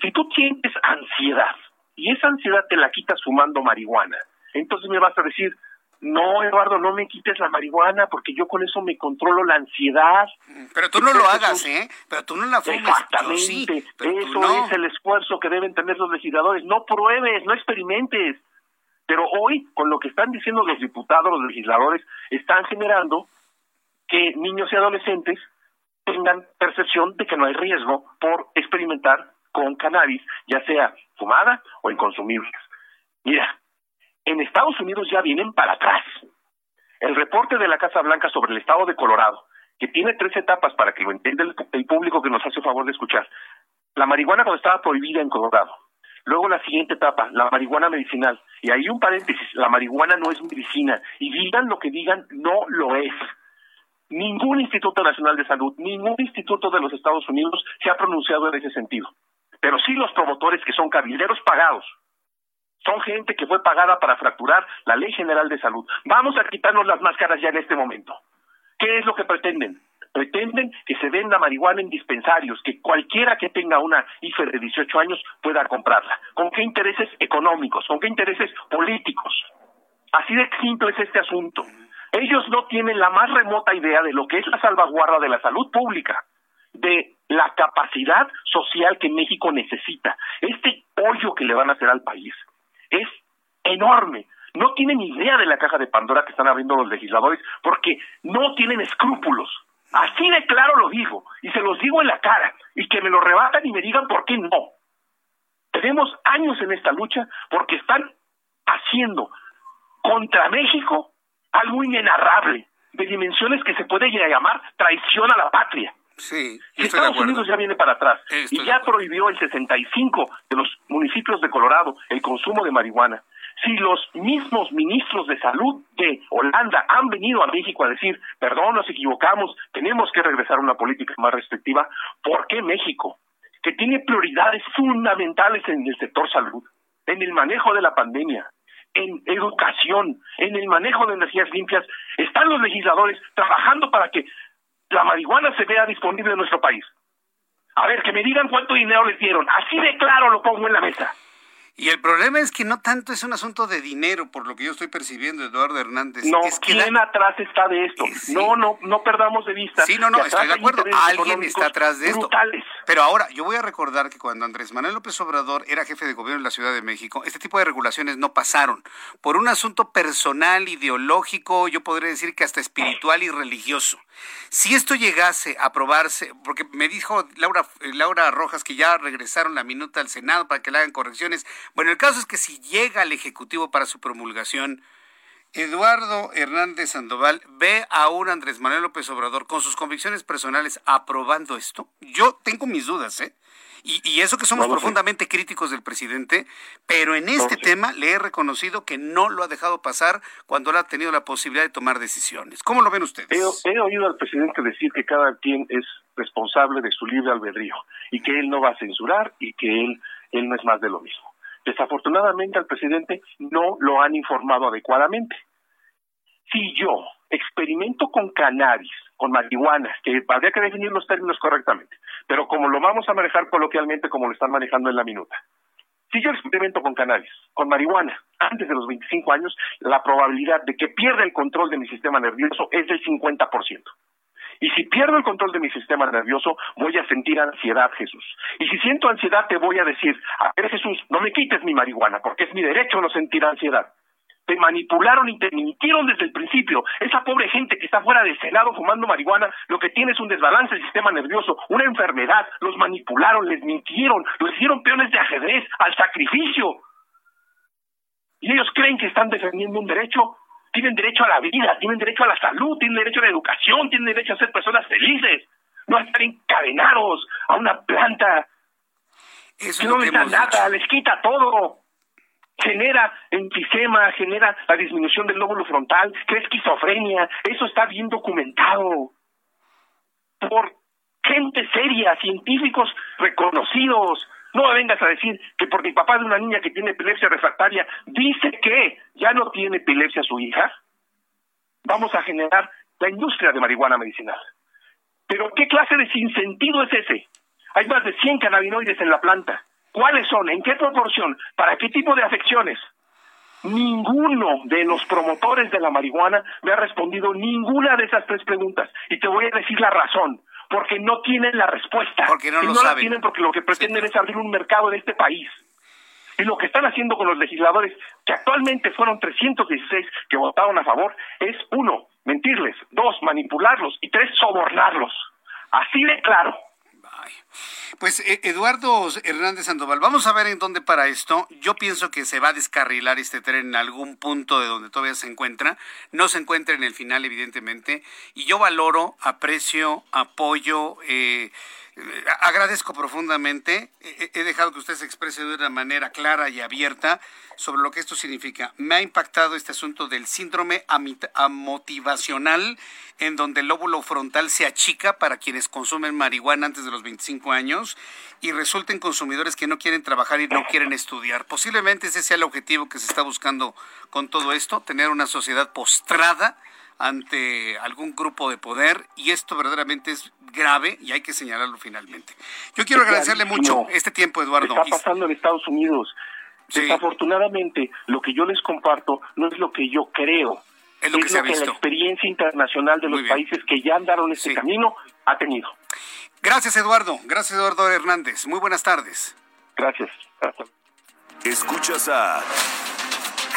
si tú sientes ansiedad y esa ansiedad te la quitas fumando marihuana, entonces me vas a decir, no, Eduardo, no me quites la marihuana porque yo con eso me controlo la ansiedad. Pero tú no lo hagas, ¿eh? Pero tú no la fumes. Exactamente. eso es el esfuerzo que deben tener los legisladores. No pruebes, no experimentes. Pero hoy, con lo que están diciendo los diputados, los legisladores, están generando que niños y adolescentes tengan percepción de que no hay riesgo por experimentar con cannabis, ya sea fumada o en consumibles. Mira, en Estados Unidos ya vienen para atrás. El reporte de la Casa Blanca sobre el estado de Colorado, que tiene tres etapas para que lo entienda el, público que nos hace favor de escuchar. La marihuana cuando estaba prohibida en Colorado. Luego la siguiente etapa, la marihuana medicinal. Y ahí un paréntesis, la marihuana no es medicina. Y digan lo que digan, no lo es. Ningún Instituto Nacional de Salud, ningún instituto de los Estados Unidos se ha pronunciado en ese sentido. Pero sí los promotores que son cabilderos pagados son gente que fue pagada para fracturar la Ley General de Salud. Vamos a quitarnos las máscaras ya en este momento. ¿Qué es lo que pretenden? Pretenden que se venda marihuana en dispensarios, que cualquiera que tenga una IFE de 18 años pueda comprarla. ¿Con qué intereses económicos? ¿Con qué intereses políticos? Así de simple es este asunto. Ellos no tienen la más remota idea de lo que es la salvaguarda de la salud pública, de la capacidad social que México necesita, este hoyo que le van a hacer al país es enorme. No tienen idea de la caja de Pandora que están abriendo los legisladores porque no tienen escrúpulos. Así de claro lo digo y se los digo en la cara y que me lo rebatan y me digan por qué no. Tenemos años en esta lucha porque están haciendo contra México algo inenarrable, de dimensiones que se puede llamar traición a la patria. Sí, Estados Unidos ya viene para atrás y ya prohibió el 65 de los municipios de Colorado el consumo de marihuana. Si los mismos ministros de salud de Holanda han venido a México a decir, perdón, nos equivocamos, tenemos que regresar a una política más restrictiva, ¿por qué México, que tiene prioridades fundamentales en el sector salud, en el manejo de la pandemia, en educación, en el manejo de energías limpias, están los legisladores trabajando para que la marihuana se vea disponible en nuestro país. A ver, que me digan cuánto dinero les dieron. Así de claro lo pongo en la mesa. Y el problema es que no tanto es un asunto de dinero, por lo que yo estoy percibiendo, Eduardo Hernández. No, es que ¿quién atrás está de esto? No, no, no perdamos de vista. Sí, no, no, estoy de acuerdo. Alguien está atrás de esto. Pero ahora, yo voy a recordar que cuando Andrés Manuel López Obrador era jefe de gobierno en la Ciudad de México, este tipo de regulaciones no pasaron. Por un asunto personal, ideológico, yo podría decir que hasta espiritual y religioso. Si esto llegase a aprobarse, porque me dijo Laura, Laura Rojas que ya regresaron la minuta al Senado para que le hagan correcciones, bueno, el caso es que si llega al Ejecutivo para su promulgación, Eduardo Hernández Sandoval ve a un Andrés Manuel López Obrador con sus convicciones personales aprobando esto. Yo tengo mis dudas, ¿eh? Y, eso que somos profundamente críticos del presidente, pero en este tema le he reconocido que no lo ha dejado pasar cuando él ha tenido la posibilidad de tomar decisiones. ¿Cómo lo ven ustedes? he oído al presidente decir que cada quien es responsable de su libre albedrío y que él no va a censurar y que él, él no es más de lo mismo. Desafortunadamente al presidente no lo han informado adecuadamente. Si yo experimento con cannabis, con marihuana, que habría que definir los términos correctamente, pero como lo vamos a manejar coloquialmente como lo están manejando en la minuta, Si yo experimento con cannabis, con marihuana, antes de los 25 años, la probabilidad de que pierda el control de mi sistema nervioso es del 50%. Y si pierdo el control de mi sistema nervioso, voy a sentir ansiedad, Jesús. Y si siento ansiedad, te voy a decir, a ver, Jesús, no me quites mi marihuana, porque es mi derecho no sentir ansiedad. Te manipularon y te mintieron desde el principio. Esa pobre gente que está fuera del Senado fumando marihuana, lo que tiene es un desbalance del sistema nervioso, una enfermedad. Los manipularon, les mintieron, los hicieron peones de ajedrez, al sacrificio. Y ellos creen que están defendiendo un derecho tienen derecho a la vida, tienen derecho a la salud, tienen derecho a la educación, tienen derecho a ser personas felices, no a estar encadenados a una planta Eso que es no que les da nada, les quita todo. Genera enfisema, genera la disminución del lóbulo frontal, crea esquizofrenia, eso está bien documentado por gente seria, científicos reconocidos. No me vengas a decir que porque mi papá de una niña que tiene epilepsia refractaria dice que ya no tiene epilepsia su hija, vamos a generar la industria de marihuana medicinal. Pero ¿qué clase de sinsentido es ese? Hay más de 100 cannabinoides en la planta. ¿Cuáles son? ¿En qué proporción? ¿Para qué tipo de afecciones? Ninguno de los promotores de la marihuana me ha respondido ninguna de esas tres preguntas. Y te voy a decir la razón. Porque no tienen la respuesta. Porque no y lo no la saben. tienen porque lo que pretenden es abrir un mercado en este país. Y lo que están haciendo con los legisladores, que actualmente fueron 316 que votaron a favor, es uno, mentirles, dos, manipularlos y tres, sobornarlos. Así de claro. Pues eh, Eduardo Hernández Sandoval, vamos a ver en dónde para esto. Yo pienso que se va a descarrilar este tren en algún punto de donde todavía se encuentra. No se encuentra en el final, evidentemente. Y yo valoro, aprecio, apoyo, eh, agradezco profundamente. He dejado que usted se exprese de una manera clara y abierta sobre lo que esto significa. Me ha impactado este asunto del síndrome amotivacional, en donde el lóbulo frontal se achica para quienes consumen marihuana antes de los 25 años y resulten consumidores que no quieren trabajar y no quieren estudiar. Posiblemente ese sea el objetivo que se está buscando con todo esto, tener una sociedad postrada ante algún grupo de poder y esto verdaderamente es grave y hay que señalarlo finalmente. Yo quiero agradecerle mucho este tiempo, Eduardo. Está pasando en Estados Unidos. Desafortunadamente, lo que yo les comparto no es lo que yo creo. Es lo que se ha la experiencia internacional de los países que ya andaron este camino ha tenido. Gracias, Eduardo. Gracias, Eduardo Hernández. Muy buenas tardes. Gracias. Escuchas a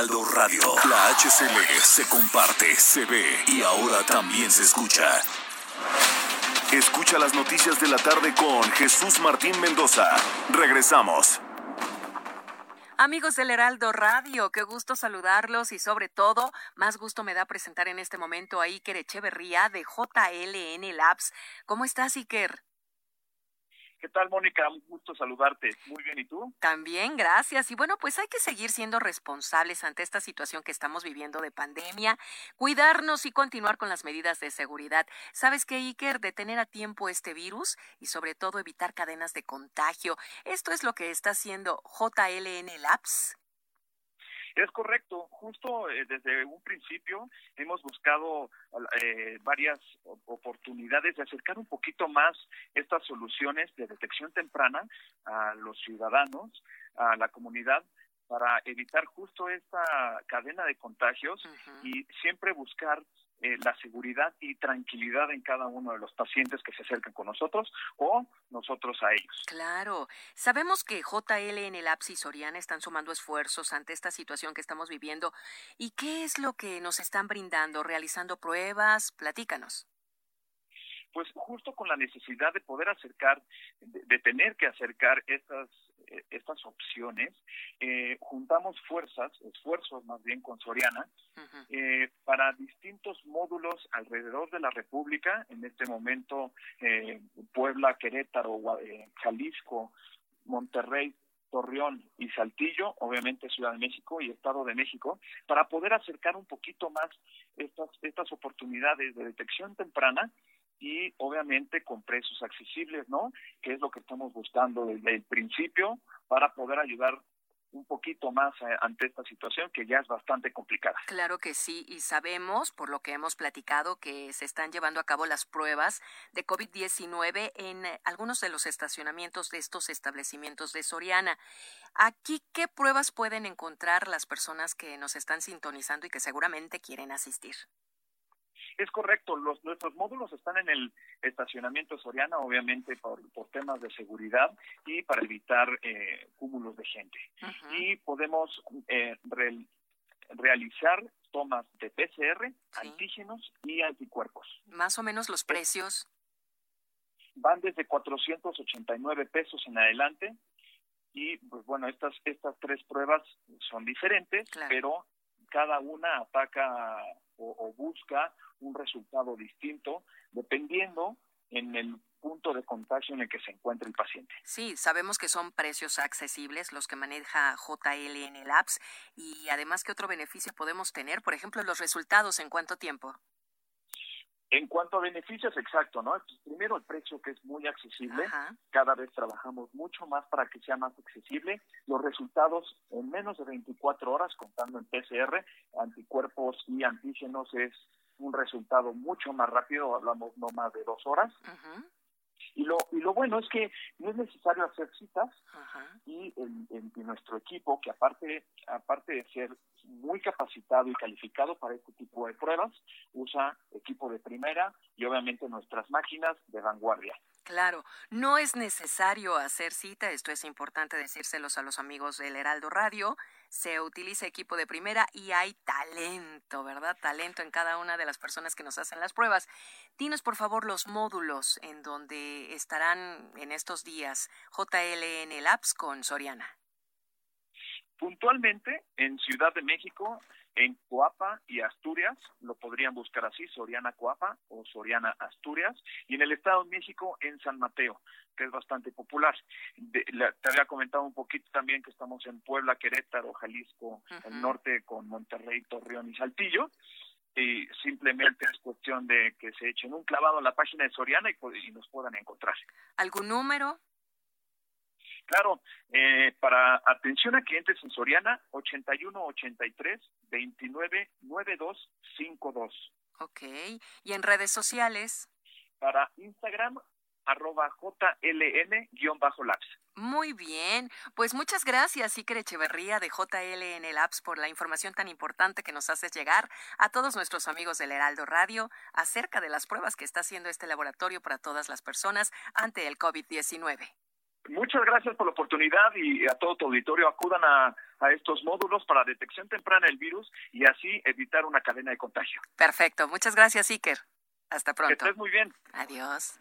Heraldo Radio, la HCL se comparte, se ve y ahora también se escucha. Escucha las noticias de la tarde con Jesús Martín Mendoza. Regresamos. Amigos del Heraldo Radio, qué gusto saludarlos y sobre todo, más gusto me da presentar en este momento a Iker Echeverría de JLN Labs. ¿Cómo estás, Iker? ¿Qué tal, Mónica? Un gusto saludarte. Muy bien, ¿y tú? También, gracias. Y bueno, pues hay que seguir siendo responsables ante esta situación que estamos viviendo de pandemia, cuidarnos y continuar con las medidas de seguridad. ¿Sabes qué, Iker? Detener a tiempo este virus y sobre todo evitar cadenas de contagio. Esto es lo que está haciendo JLN Labs. Es correcto. Justo eh, desde un principio hemos buscado eh, varias oportunidades de acercar un poquito más estas soluciones de detección temprana a los ciudadanos, a la comunidad, para evitar justo esta cadena de contagios y siempre buscar eh, la seguridad y tranquilidad en cada uno de los pacientes que se acercan con nosotros o nosotros a ellos. Claro, sabemos que JLN Labs y Soriana están sumando esfuerzos ante esta situación que estamos viviendo. ¿Y qué es lo que nos están brindando? ¿Realizando pruebas? Platícanos. pues justo con la necesidad de poder acercar, de, de tener que acercar estas estas opciones, eh, juntamos fuerzas, esfuerzos más bien con Soriana, eh, para distintos módulos alrededor de la República, en este momento eh, Puebla, Querétaro, eh, Jalisco, Monterrey, Torreón y Saltillo, obviamente Ciudad de México y Estado de México, para poder acercar un poquito más estas, estas oportunidades de detección temprana y obviamente con precios accesibles, ¿no? Que es lo que estamos buscando desde el principio para poder ayudar un poquito más eh, ante esta situación que ya es bastante complicada. Claro que sí, y sabemos, por lo que hemos platicado, que se están llevando a cabo las pruebas de COVID-19 en eh, algunos de los estacionamientos de estos establecimientos de Soriana. Aquí, ¿qué pruebas pueden encontrar las personas que nos están sintonizando y que seguramente quieren asistir? Es correcto, los, nuestros módulos están en el estacionamiento Soriana, obviamente por, temas de seguridad y para evitar eh, cúmulos de gente. Y podemos eh, realizar tomas de PCR, antígenos y anticuerpos. Más o menos los precios. Van desde 489 pesos en adelante y pues bueno, estas estas tres pruebas son diferentes, pero cada una ataca o, busca un resultado distinto dependiendo en el punto de contagio en el que se encuentra el paciente. Sí, sabemos que son precios accesibles los que maneja JL en el apps y además qué otro beneficio podemos tener, por ejemplo, los resultados en cuánto tiempo. En cuanto a beneficios, exacto, ¿no? Primero el precio que es muy accesible, cada vez trabajamos mucho más para que sea más accesible. Los resultados en menos de 24 horas, contando en PCR, anticuerpos y antígenos, es un resultado mucho más rápido, hablamos no más de dos horas. Y lo, y lo bueno es que no es necesario hacer citas y en, nuestro equipo, que aparte, aparte de ser muy capacitado y calificado para este tipo de pruebas, usa equipo de primera y obviamente nuestras máquinas de vanguardia. Claro, no es necesario hacer cita, esto es importante decírselos a los amigos del Heraldo Radio se utiliza equipo de primera y hay talento, ¿verdad? Talento en cada una de las personas que nos hacen las pruebas. Dinos, por favor, los módulos en donde estarán en estos días JLN Labs con Soriana. Puntualmente, en Ciudad de México, en Coapa y Asturias, lo podrían buscar así, Soriana Coapa o Soriana Asturias, y en el Estado de México, en San Mateo que es bastante popular. te había comentado un poquito también que estamos en Puebla, Querétaro, Jalisco, el norte con Monterrey, Torreón y Saltillo. Y simplemente es cuestión de que se echen un clavado en la página de Soriana y, nos puedan encontrar. ¿Algún número? Claro, eh, para atención a clientes en Soriana, 81 83 29 92 52. Ok, ¿y en redes sociales? Para Instagram, arroba JLN-Labs. Muy bien, pues muchas gracias, Iker Echeverría de JLN Labs, por la información tan importante que nos haces llegar a todos nuestros amigos del Heraldo Radio acerca de las pruebas que está haciendo este laboratorio para todas las personas ante el COVID-19. Muchas gracias por la oportunidad y a todo tu auditorio acudan a, a, estos módulos para detección temprana del virus y así evitar una cadena de contagio. Perfecto, muchas gracias Iker. Hasta pronto. Que estés muy bien. Adiós.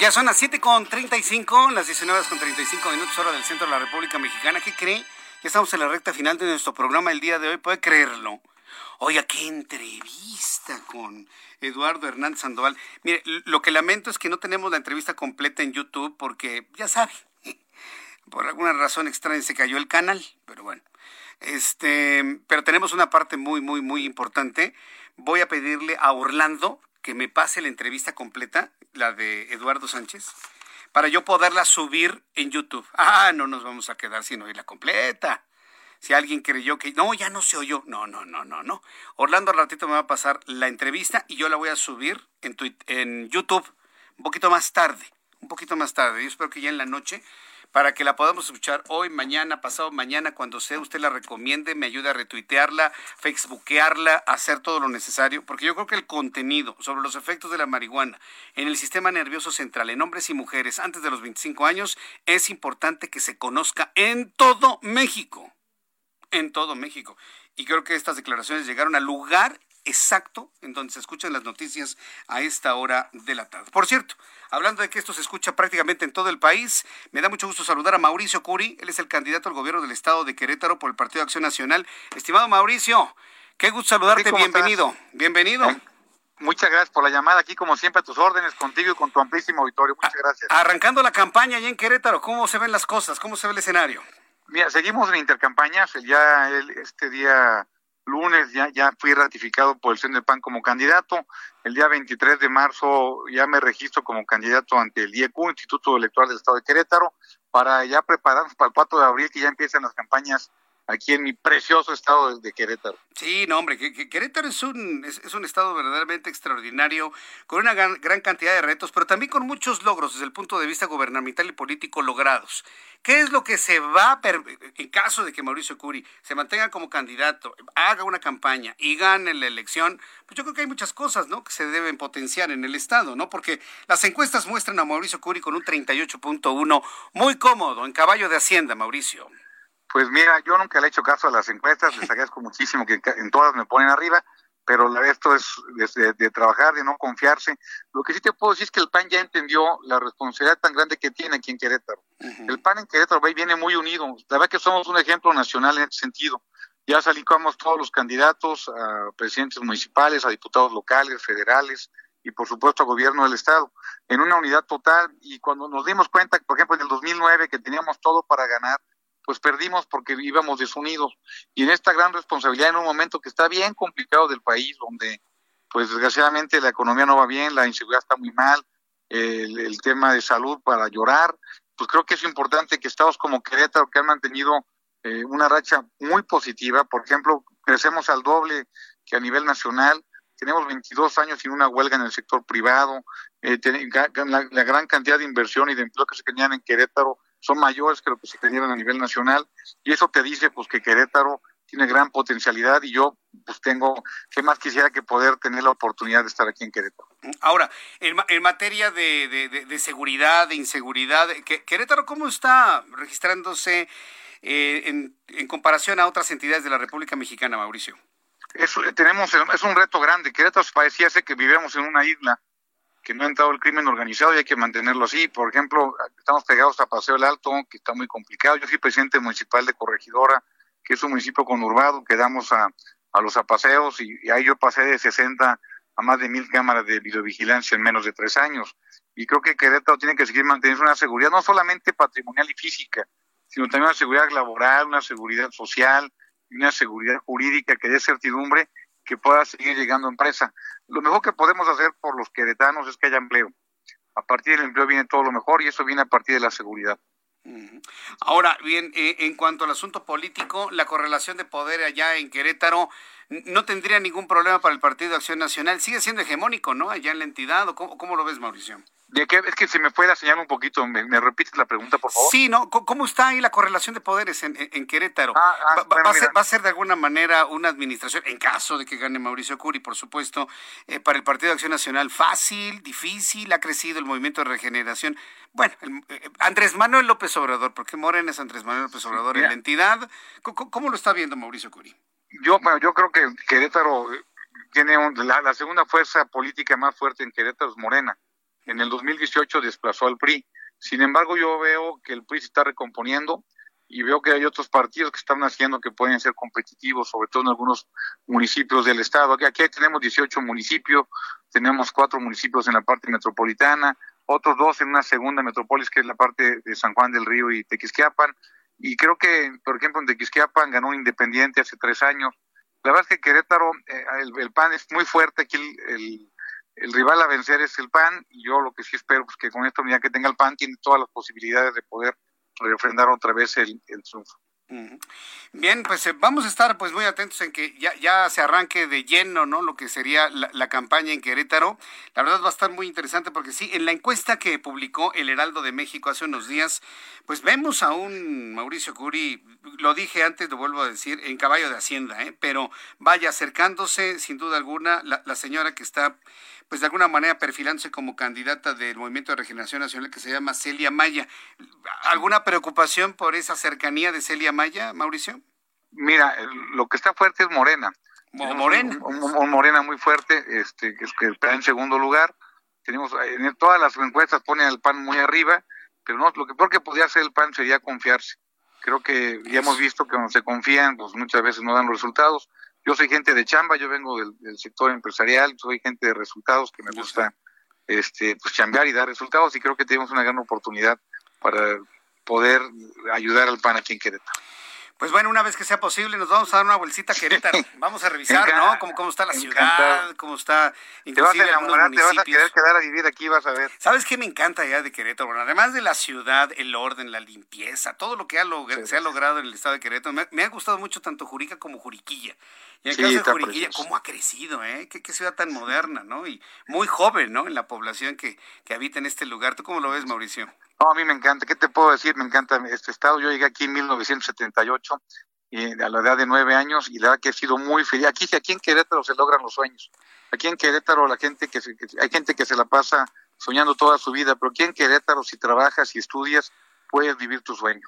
Ya son las 7.35, las 19.35 minutos hora del centro de la República Mexicana. ¿Qué cree? Ya estamos en la recta final de nuestro programa el día de hoy. ¿Puede creerlo? Oiga, qué entrevista con Eduardo Hernández Sandoval. Mire, lo que lamento es que no tenemos la entrevista completa en YouTube porque, ya sabe, por alguna razón extraña se cayó el canal, pero bueno. Este, pero tenemos una parte muy, muy, muy importante. Voy a pedirle a Orlando que me pase la entrevista completa, la de Eduardo Sánchez, para yo poderla subir en YouTube. Ah, no nos vamos a quedar sin oírla completa. Si alguien creyó que no, ya no se oyó. No, no, no, no, no. Orlando al ratito me va a pasar la entrevista y yo la voy a subir en, en YouTube un poquito más tarde. Un poquito más tarde. Yo espero que ya en la noche para que la podamos escuchar hoy, mañana, pasado mañana, cuando sea usted la recomiende, me ayude a retuitearla, facebookearla, hacer todo lo necesario, porque yo creo que el contenido sobre los efectos de la marihuana en el sistema nervioso central en hombres y mujeres antes de los 25 años es importante que se conozca en todo México. En todo México. Y creo que estas declaraciones llegaron al lugar exacto en donde se escuchan las noticias a esta hora de la tarde. Por cierto, hablando de que esto se escucha prácticamente en todo el país, me da mucho gusto saludar a Mauricio Curi, él es el candidato al gobierno del estado de Querétaro por el Partido de Acción Nacional. Estimado Mauricio, qué gusto saludarte, bienvenido, bienvenido. Muchas gracias por la llamada aquí, como siempre, a tus órdenes, contigo y con tu amplísimo auditorio. Muchas gracias. Arrancando la campaña allá en Querétaro, ¿cómo se ven las cosas? ¿Cómo se ve el escenario? Mira, seguimos en intercampañas. Ya el, este día lunes ya, ya fui ratificado por el CEN del PAN como candidato. El día 23 de marzo ya me registro como candidato ante el IEQ, Instituto Electoral del Estado de Querétaro, para ya prepararnos para el 4 de abril, que ya empiezan las campañas aquí en mi precioso estado de Querétaro. Sí, no, hombre, que, Querétaro es un, es, un estado verdaderamente extraordinario, con una gran, gran, cantidad de retos, pero también con muchos logros desde el punto de vista gubernamental y político logrados. ¿Qué es lo que se va, en caso de que Mauricio Curi se mantenga como candidato, haga una campaña y gane la elección? Pues yo creo que hay muchas cosas, ¿no?, que se deben potenciar en el estado, ¿no? Porque las encuestas muestran a Mauricio Curi con un 38.1 muy cómodo, en caballo de Hacienda, Mauricio. Pues mira, yo nunca le he hecho caso a las encuestas, les agradezco muchísimo que en todas me ponen arriba, pero esto es de, trabajar, de no confiarse. Lo que sí te puedo decir es que el PAN ya entendió la responsabilidad tan grande que tiene aquí en Querétaro. El PAN en Querétaro viene muy unido. La verdad que somos un ejemplo nacional en ese sentido. Ya salimos todos los candidatos a presidentes municipales, a diputados locales, federales y por supuesto a gobierno del Estado, en una unidad total. Y cuando nos dimos cuenta, por ejemplo, en el 2009, que teníamos todo para ganar, pues perdimos porque íbamos desunidos. Y en esta gran responsabilidad, en un momento que está bien complicado del país, donde pues desgraciadamente la economía no va bien, la inseguridad está muy mal, el, tema de salud para llorar, pues creo que es importante que estados como Querétaro, que han mantenido eh, una racha muy positiva, por ejemplo, crecemos al doble que a nivel nacional, tenemos 22 años sin una huelga en el sector privado, eh, la, la, gran cantidad de inversión y de empleo que se tenían en Querétaro son mayores que lo que se tenían a nivel nacional y eso te dice pues que Querétaro tiene gran potencialidad y yo pues tengo, ¿qué más quisiera que poder tener la oportunidad de estar aquí en Querétaro? Ahora, en, en materia de, de, seguridad, de inseguridad, ¿Querétaro cómo está registrándose eh, en, en, comparación a otras entidades de la República Mexicana, Mauricio? Eso, tenemos, es un reto grande. Querétaro parecía ser que vivíamos en una isla que no ha entrado el crimen organizado y hay que mantenerlo así. Por ejemplo, estamos pegados a Paseo el Alto, que está muy complicado. Yo soy presidente municipal de Corregidora, que es un municipio conurbado, que damos a, a los apaseos y, y, ahí yo pasé de 60 a más de mil cámaras de videovigilancia en menos de tres años. Y creo que Querétaro tiene que seguir manteniendo una seguridad no solamente patrimonial y física, sino también una seguridad laboral, una seguridad social, una seguridad jurídica que dé certidumbre que pueda seguir llegando empresa. Lo mejor que podemos hacer por los queretanos es que haya empleo. A partir del empleo viene todo lo mejor y eso viene a partir de la seguridad. Ahora, bien, eh, en cuanto al asunto político, la correlación de poder allá en Querétaro no tendría ningún problema para el Partido de Acción Nacional. Sigue siendo hegemónico, ¿no? Allá en la entidad, ¿o cómo, cómo lo ves, Mauricio? ¿De qué? Es que se me fue la señal un poquito. ¿Me, repites la pregunta, por favor? Sí, ¿no? ¿Cómo está ahí la correlación de poderes en, en Querétaro? Ah, ah, va, a ser, ¿Va, a ser, de alguna manera una administración, en caso de que gane Mauricio Curi, por supuesto, eh, para el Partido de Acción Nacional, fácil, difícil, ha crecido el movimiento de regeneración. Bueno, eh, Andrés Manuel López Obrador, porque Morena es Andrés Manuel López Obrador en la entidad. ¿Cómo, lo está viendo Mauricio Curi? Yo, bueno, yo creo que Querétaro tiene la segunda fuerza política más fuerte en Querétaro es Morena en el 2018 desplazó al PRI. Sin embargo, yo veo que el PRI se está recomponiendo y veo que hay otros partidos que están haciendo que pueden ser competitivos, sobre todo en algunos municipios del estado. Aquí, aquí tenemos 18 municipios, tenemos cuatro municipios en la parte metropolitana, otros dos en una segunda metrópolis que es la parte de San Juan del Río y Tequisquiapan. Y creo que, por ejemplo, en Tequisquiapan ganó independiente hace tres años. La verdad es que Querétaro, eh, el, PAN es muy fuerte aquí, el el rival a vencer es el PAN y yo lo que sí espero es pues, que con esta unidad que tenga el PAN tiene todas las posibilidades de poder refrendar otra vez el, el triunfo. Bien, pues eh, vamos a estar pues muy atentos en que ya, ya se arranque de lleno, ¿no? Lo que sería la, campaña en Querétaro. La verdad va a estar muy interesante porque sí, en la encuesta que publicó el Heraldo de México hace unos días, pues vemos a un Mauricio Curi, lo dije antes, lo vuelvo a decir, en caballo de Hacienda, ¿eh? Pero vaya acercándose, sin duda alguna, la, la señora que está pues de alguna manera perfilándose como candidata del Movimiento de Regeneración Nacional que se llama Celia Maya. ¿Alguna preocupación por esa cercanía de Celia Maya, Mauricio? Mira, lo que está fuerte es Morena. Morena. Un, Morena muy fuerte, este, que, está en segundo lugar. Tenemos, en todas las encuestas ponen al PAN muy arriba, pero no, lo que peor que podría hacer el PAN sería confiarse. Creo que ya hemos visto que cuando se confían, pues muchas veces no dan resultados. Yo soy gente de chamba, yo vengo del, sector empresarial, soy gente de resultados que me gusta este pues chambear y dar resultados y creo que tenemos una gran oportunidad para poder ayudar al PAN aquí en Querétaro. Pues bueno, una vez que sea posible, nos vamos a dar una bolsita a Querétaro. Vamos a revisar, ¿no? Cómo, cómo está la ciudad, cómo está. Te vas a enamorar, te vas a querer quedar a vivir aquí, vas a ver. ¿Sabes qué me encanta ya de Querétaro? Bueno, además de la ciudad, el orden, la limpieza, todo lo que ha se ha logrado en el estado de Querétaro, me, ha gustado mucho tanto Jurica como Juriquilla. Y en el caso de Juriquilla, cómo ha crecido, ¿eh? Qué, ciudad tan moderna, ¿no? Y muy joven, ¿no? En la población que, que habita en este lugar. ¿Tú cómo lo ves, Mauricio? No, a mí me encanta. ¿Qué te puedo decir? Me encanta este estado. Yo llegué aquí en 1978 y a la edad de nueve años y la verdad que he sido muy feliz. Aquí, aquí en Querétaro se logran los sueños. Aquí en Querétaro la gente que, hay gente que se la pasa soñando toda su vida, pero aquí en Querétaro si trabajas y estudias puedes vivir tu sueño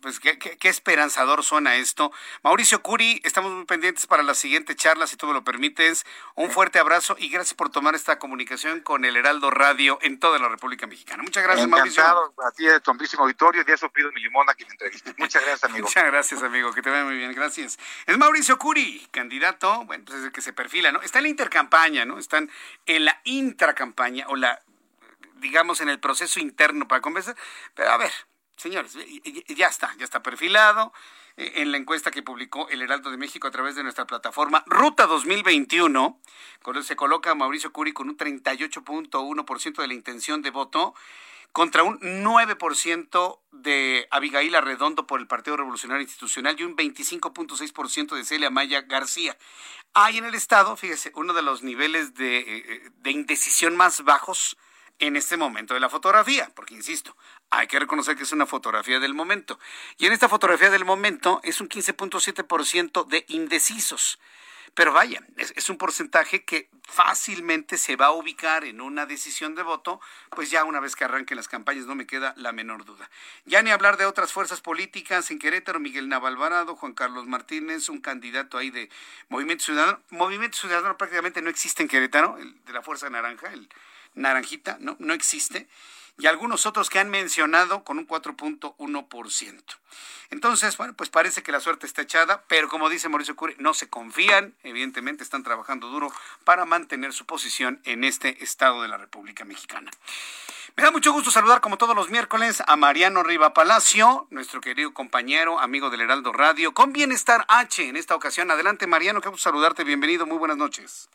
pues qué, qué, esperanzador suena esto. Mauricio Curi, estamos muy pendientes para la siguiente charla, si tú me lo permites. Un fuerte abrazo y gracias por tomar esta comunicación con el Heraldo Radio en toda la República Mexicana. Muchas gracias, Encantado, Mauricio. A ti, de tu amplísimo auditorio, y eso pido mi limón a quien entreviste. Muchas gracias, amigo. Muchas gracias, amigo, que te vaya muy bien, gracias. Es Mauricio Curi, candidato, bueno, pues es el que se perfila, ¿no? Está en la intercampaña, ¿no? Están en la intracampaña o la digamos, en el proceso interno para convencer. Pero a ver, Señores, ya está, ya está perfilado eh, en la encuesta que publicó el Heraldo de México a través de nuestra plataforma Ruta 2021, se coloca a Mauricio Curi con un 38.1% de la intención de voto contra un 9% de Abigail Arredondo por el Partido Revolucionario Institucional y un 25.6% de Celia Maya García. Hay en el Estado, fíjese, uno de los niveles de, eh, de indecisión más bajos en este momento de la fotografía, porque insisto, hay que reconocer que es una fotografía del momento. Y en esta fotografía del momento es un 15.7% de indecisos. Pero vaya, es, un porcentaje que fácilmente se va a ubicar en una decisión de voto, pues ya una vez que arranquen las campañas no me queda la menor duda. Ya ni hablar de otras fuerzas políticas en Querétaro, Miguel Navalvarado, Juan Carlos Martínez, un candidato ahí de Movimiento Ciudadano. Movimiento Ciudadano prácticamente no existe en Querétaro, el de la Fuerza Naranja, el naranjita, no, no existe, y algunos otros que han mencionado con un 4.1%. Entonces, bueno, pues parece que la suerte está echada, pero como dice Mauricio Curi, no se confían, evidentemente están trabajando duro para mantener su posición en este estado de la República Mexicana. Me da mucho gusto saludar como todos los miércoles a Mariano Riva Palacio, nuestro querido compañero, amigo del Heraldo Radio, con Bienestar H en esta ocasión. Adelante Mariano, qué gusto saludarte, bienvenido, muy buenas noches.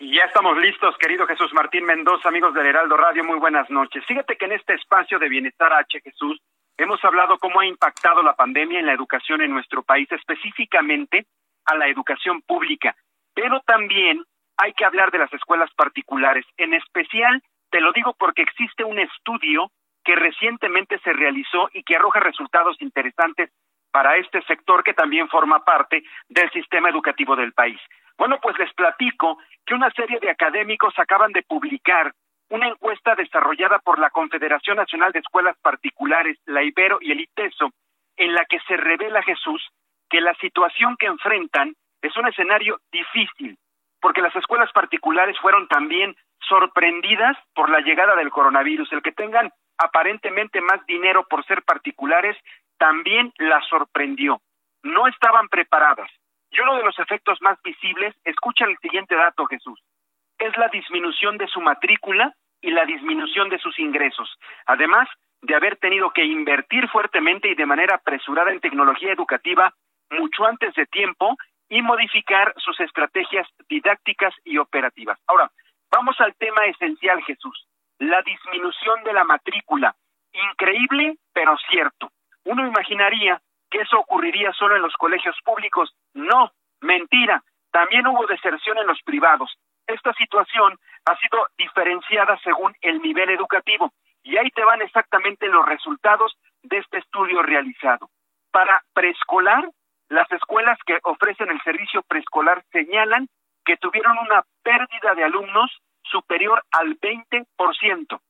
Y ya estamos listos, querido Jesús Martín Mendoza, amigos del Heraldo Radio, muy buenas noches. Fíjate que en este espacio de Bienestar H, Jesús, hemos hablado cómo ha impactado la pandemia en la educación en nuestro país, específicamente a la educación pública, pero también hay que hablar de las escuelas particulares. En especial, te lo digo porque existe un estudio que recientemente se realizó y que arroja resultados interesantes para este sector que también forma parte del sistema educativo del país. Bueno, pues les platico que una serie de académicos acaban de publicar una encuesta desarrollada por la Confederación Nacional de Escuelas Particulares, la Ibero y el ITESO, en la que se revela Jesús que la situación que enfrentan es un escenario difícil, porque las escuelas particulares fueron también sorprendidas por la llegada del coronavirus. El que tengan aparentemente más dinero por ser particulares también las sorprendió. No estaban preparadas. Y uno de los efectos más visibles, escucha el siguiente dato, Jesús, es la disminución de su matrícula y la disminución de sus ingresos. Además de haber tenido que invertir fuertemente y de manera apresurada en tecnología educativa mucho antes de tiempo y modificar sus estrategias didácticas y operativas. Ahora, vamos al tema esencial, Jesús, la disminución de la matrícula. Increíble, pero cierto. Uno imaginaría que eso ocurriría solo en los colegios públicos. No, mentira. También hubo deserción en los privados. Esta situación ha sido diferenciada según el nivel educativo. Y ahí te van exactamente los resultados de este estudio realizado. Para preescolar, las escuelas que ofrecen el servicio preescolar señalan que tuvieron una pérdida de alumnos superior al 20%.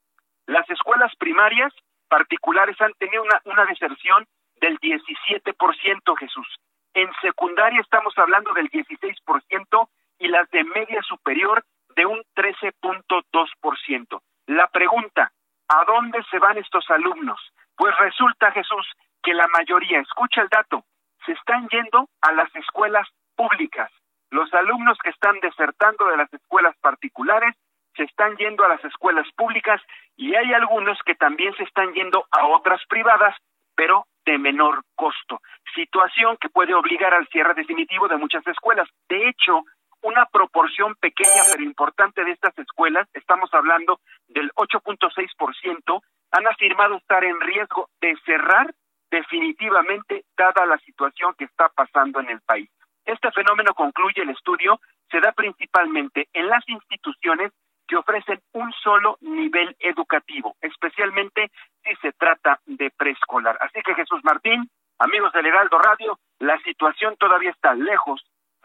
Las escuelas primarias particulares han tenido una, una deserción del 17%, Jesús. En secundaria estamos hablando del 16% y las de media superior de un 13.2%. La pregunta, ¿a dónde se van estos alumnos? Pues resulta, Jesús, que la mayoría, escucha el dato, se están yendo a las escuelas públicas. Los alumnos que están desertando de las escuelas particulares se están yendo a las escuelas públicas y hay algunos que también se están yendo a otras privadas, pero de menor costo. Situación que puede obligar al cierre definitivo de muchas escuelas. De hecho, una proporción pequeña pero importante de estas escuelas, estamos hablando del 8.6%, han afirmado estar en riesgo de cerrar definitivamente dada la situación que está pasando en el país. Este fenómeno, concluye el estudio, se da principalmente en las instituciones que ofrecen un solo nivel educativo, especialmente si se trata de preescolar. Así que Jesús Martín, amigos del Heraldo Radio, la situación todavía está lejos,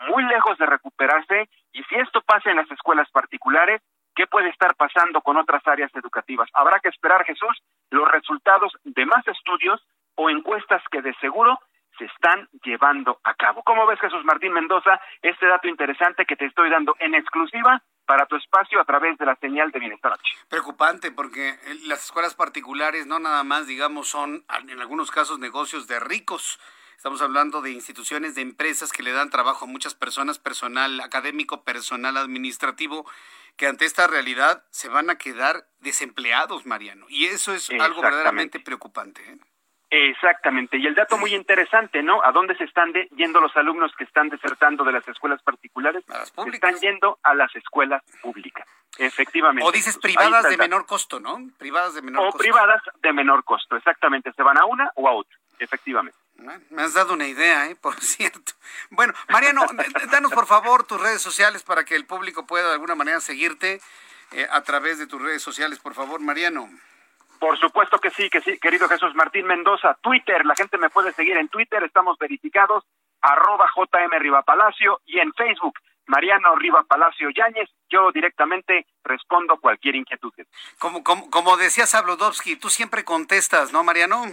muy lejos de recuperarse y si esto pasa en las escuelas particulares, ¿qué puede estar pasando con otras áreas educativas? Habrá que esperar, Jesús, los resultados de más estudios o encuestas que de seguro se están llevando a cabo. ¿Cómo ves, Jesús Martín Mendoza, este dato interesante que te estoy dando en exclusiva para tu espacio a través de la señal de Bienestar H? Preocupante porque las escuelas particulares no nada más, digamos, son en algunos casos negocios de ricos. Estamos hablando de instituciones, de empresas que le dan trabajo a muchas personas, personal académico, personal administrativo, que ante esta realidad se van a quedar desempleados, Mariano. Y eso es algo verdaderamente preocupante. ¿eh? Exactamente. Y el dato muy interesante, ¿no? ¿A dónde se están yendo los alumnos que están desertando de las escuelas particulares? Se están yendo a las escuelas públicas. Efectivamente. O dices privadas de menor costo, ¿no? Privadas de menor costo. O privadas de menor costo, exactamente. Se van a una o a otra, efectivamente. Me has dado una idea, ¿eh? Por cierto. Bueno, Mariano, danos por favor tus redes sociales para que el público pueda de alguna manera seguirte eh, a través de tus redes sociales, por favor, Mariano. Por supuesto que sí, que sí, querido Jesús Martín Mendoza. Twitter, la gente me puede seguir en Twitter, estamos verificados, arroba JM Riva Palacio y en Facebook, Mariano Riva Palacio Yáñez. Yo directamente respondo cualquier inquietud. Como, como, como decía Sabludowski, tú siempre contestas, ¿no, Mariano?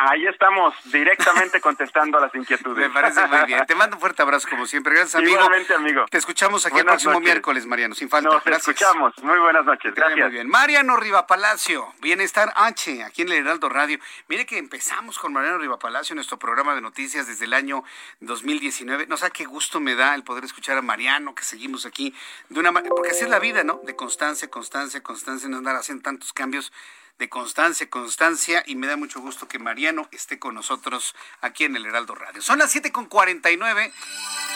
Ahí estamos, directamente contestando a las inquietudes. Me parece muy bien. Te mando un fuerte abrazo, como siempre. Gracias, amigo. Igualmente, amigo. Te escuchamos aquí el próximo miércoles, Mariano, sin falta. Nos escuchamos. Muy buenas noches. Gracias. Muy bien. Mariano Riva Palacio, Bienestar H, aquí en el Heraldo Radio. Mire que empezamos con Mariano Riva Palacio, nuestro programa de noticias desde el año 2019. No sé qué gusto me da el poder escuchar a Mariano, que seguimos aquí de una porque así es la vida, ¿no? De constancia, constancia, constancia, no andar haciendo tantos cambios de constancia, constancia, y me da mucho gusto que Mariano esté con nosotros aquí en el Heraldo Radio. Son las 7.49.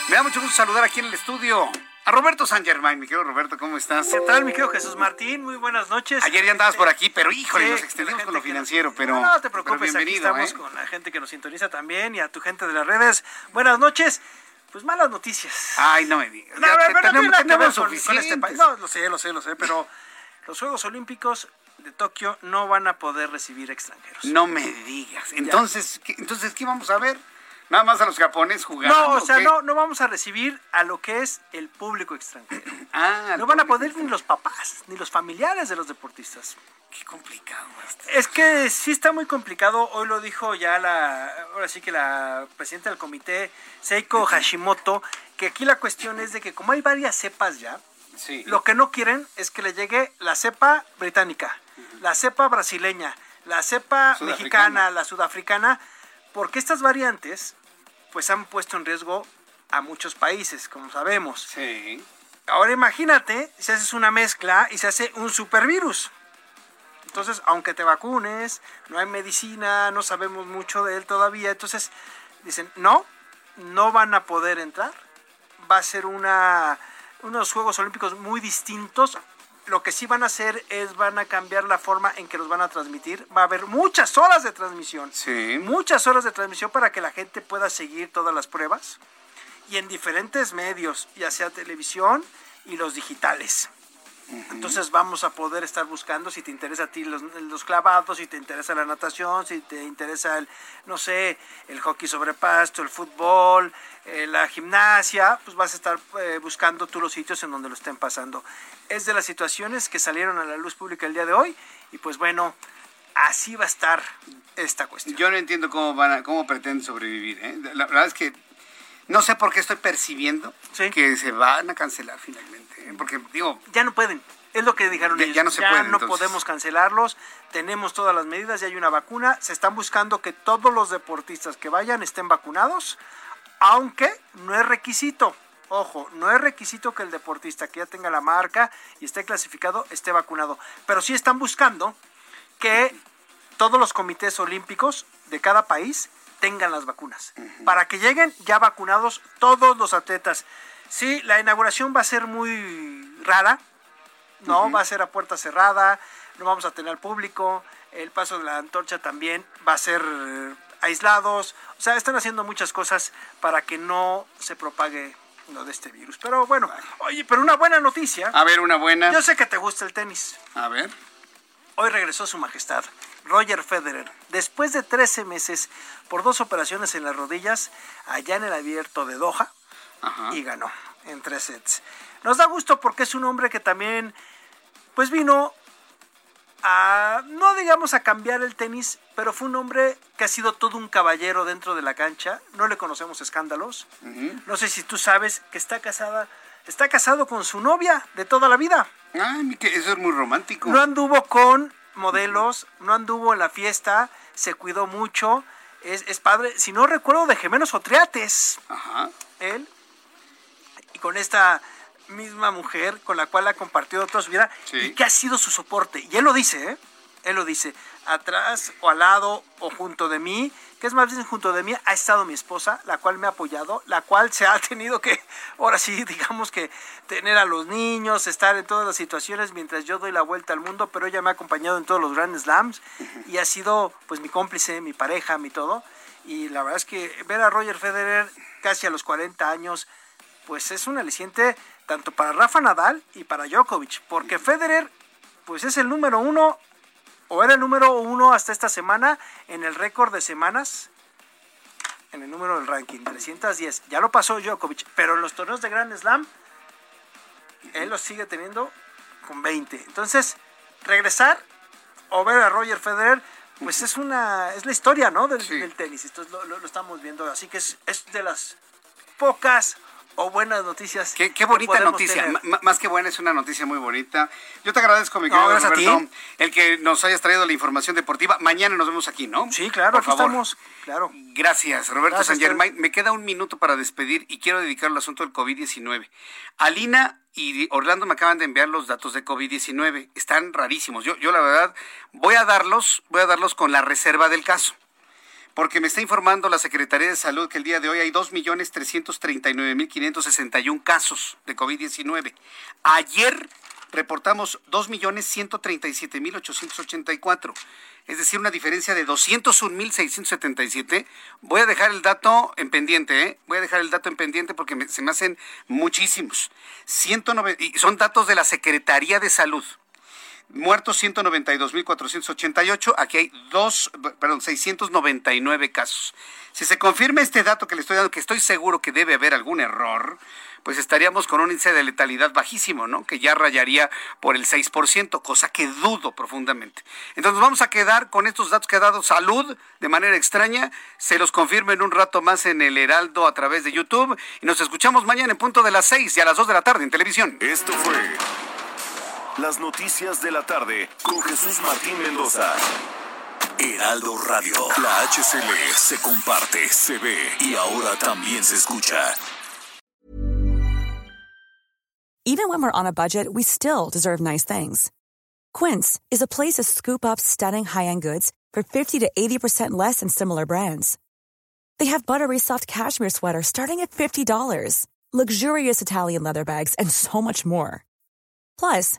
Me da mucho gusto saludar aquí en el estudio a Roberto San Germain. Mi querido Roberto, ¿cómo estás? ¿Qué tal, mi querido Jesús Martín? Muy buenas noches. Ayer ya andabas por aquí, pero híjole, nos extendimos con lo financiero, pero. No, te preocupes, aquí estamos ¿eh? con la gente que nos sintoniza también y a tu gente de las redes. Buenas noches. Pues malas noticias. Ay, no me digas. No, tenemos, tenemos este país. No, lo sé, lo sé, lo sé, pero los Juegos Olímpicos de Tokio no van a poder recibir extranjeros. No me digas. Entonces, ¿qué, entonces ¿qué vamos a ver? Nada más a los japoneses jugando. No, o sea, no, no vamos a recibir a lo que es el público extranjero. ah, no van a poder ni los papás, ni los familiares de los deportistas. Qué complicado. Es que sí está muy complicado. Hoy lo dijo ya la, ahora sí que la presidenta del comité, Seiko Hashimoto, que aquí la cuestión es de que como hay varias cepas ya, lo que no quieren es que le llegue la cepa británica, la cepa brasileña, la cepa mexicana, la sudafricana, porque estas variantes pues han puesto en riesgo a muchos países, como sabemos. Sí. Ahora imagínate si haces una mezcla y se hace un supervirus. Entonces, aunque te vacunes, no hay medicina, no sabemos mucho de él todavía. Entonces, dicen, no, no van a poder entrar. Va a ser una unos Juegos Olímpicos muy distintos. Lo que sí van a hacer es van a cambiar la forma en que los van a transmitir. Va a haber muchas horas de transmisión. Sí. Muchas horas de transmisión para que la gente pueda seguir todas las pruebas. Y en diferentes medios, ya sea televisión y los digitales. Entonces vamos a poder estar buscando si te interesa a ti los, clavados, si te interesa la natación, si te interesa el, no sé, el hockey sobre pasto, el fútbol, eh, la gimnasia, pues vas a estar eh, buscando tú los sitios en donde lo estén pasando. Es de las situaciones que salieron a la luz pública el día de hoy y pues bueno, así va a estar esta cuestión. Yo no entiendo cómo van a, cómo pretenden sobrevivir. ¿eh? La, verdad es que no sé por qué estoy percibiendo que se van a cancelar finalmente. Porque digo... Ya no pueden. Es lo que dijeron ya, ellos. Ya no, se ya no podemos cancelarlos. Tenemos todas las medidas, ya hay una vacuna. Se están buscando que todos los deportistas que vayan estén vacunados, aunque no es requisito. Ojo, no es requisito que el deportista que ya tenga la marca y esté clasificado esté vacunado, pero sí están buscando que todos los comités olímpicos de cada país tengan las vacunas, para que lleguen ya vacunados todos los atletas. Sí, la inauguración va a ser muy rara, no, va a ser a puerta cerrada, no vamos a tener público, el paso de la antorcha también va a ser eh, aislados, o sea, están haciendo muchas cosas para que no se propague lo de este virus. Pero bueno, oye, pero una buena noticia. A ver, una buena. Yo sé que te gusta el tenis. A ver. Hoy regresó su majestad, Roger Federer, después de 13 meses por dos operaciones en las rodillas, allá en el abierto de Doha, y ganó en tres sets. Nos da gusto porque es un hombre que también, pues vino a, no digamos a cambiar el tenis, pero fue un hombre que ha sido todo un caballero dentro de la cancha. No le conocemos escándalos. No sé si tú sabes que está casada, está casado con su novia de toda la vida. Ay, que eso es muy romántico. No anduvo con modelos, no anduvo en la fiesta, se cuidó mucho. Es, es padre, si no recuerdo, de gemelos o triates. Ajá. Él. Con esta misma mujer con la cual ha compartido toda su vida y que ha sido su soporte. Y él lo dice, ¿eh? Él lo dice, atrás o al lado o junto de mí, que es más bien junto de mí, ha estado mi esposa, la cual me ha apoyado, la cual se ha tenido que, ahora sí, digamos que tener a los niños, estar en todas las situaciones mientras yo doy la vuelta al mundo, pero ella me ha acompañado en todos los Grand Slams y ha sido pues mi cómplice, mi pareja, mi todo. Y la verdad es que ver a Roger Federer casi a los 40 años, pues es un aliciente tanto para Rafa Nadal y para Djokovic, porque Federer pues es el número uno o era el número uno hasta esta semana en el récord de semanas en el número del ranking, 310. Ya lo pasó Djokovic, pero en los torneos de Grand Slam él los sigue teniendo con 20. Entonces, regresar o ver a Roger Federer, pues es una es la historia, ¿no? Del, del tenis. Esto lo, lo, lo, estamos viendo, así que es, es de las pocas o buenas noticias. Qué, qué bonita noticia. más que buena, es una noticia muy bonita. Yo te agradezco, mi querido no, Roberto, el que nos hayas traído la información deportiva. Mañana nos vemos aquí, ¿no? Sí, claro, Por aquí favor. estamos. Claro. Gracias, Roberto Gracias, San Germain. Me queda un minuto para despedir y quiero dedicar al asunto del COVID-19. Alina y Orlando me acaban de enviar los datos de COVID-19. Están rarísimos. Yo, yo la verdad voy a darlos, voy a darlos con la reserva del caso porque me está informando la Secretaría de Salud que el día de hoy hay 2.339.561 casos de COVID-19. Ayer reportamos 2.137.884, es decir, una diferencia de 201.677. Voy a dejar el dato en pendiente, ¿eh? Voy a dejar el dato en pendiente porque se me hacen muchísimos. 109, y son datos de la Secretaría de Salud muertos 192.488, aquí hay dos, perdón, 699 casos. Si se confirma este dato que le estoy dando, que estoy seguro que debe haber algún error, pues estaríamos con un índice de letalidad bajísimo, ¿no? Que ya rayaría por el 6%, cosa que dudo profundamente. Entonces vamos a quedar con estos datos que ha dado salud de manera extraña. Se los confirmo en un rato más en el Heraldo a través de YouTube. Y nos escuchamos mañana en punto de las 6 y a las 2 de la tarde en televisión. Esto fue las noticias de la tarde con Jesús Martín Mendoza. Heraldo Radio. La HCL se comparte, se ve y ahora también se escucha. Even when we're on a budget, we still deserve nice things. Quince is a place to scoop up stunning high-end goods for 50 to 80% less than similar brands. They have buttery soft cashmere sweaters starting at $50, luxurious Italian leather bags, and so much more. Plus,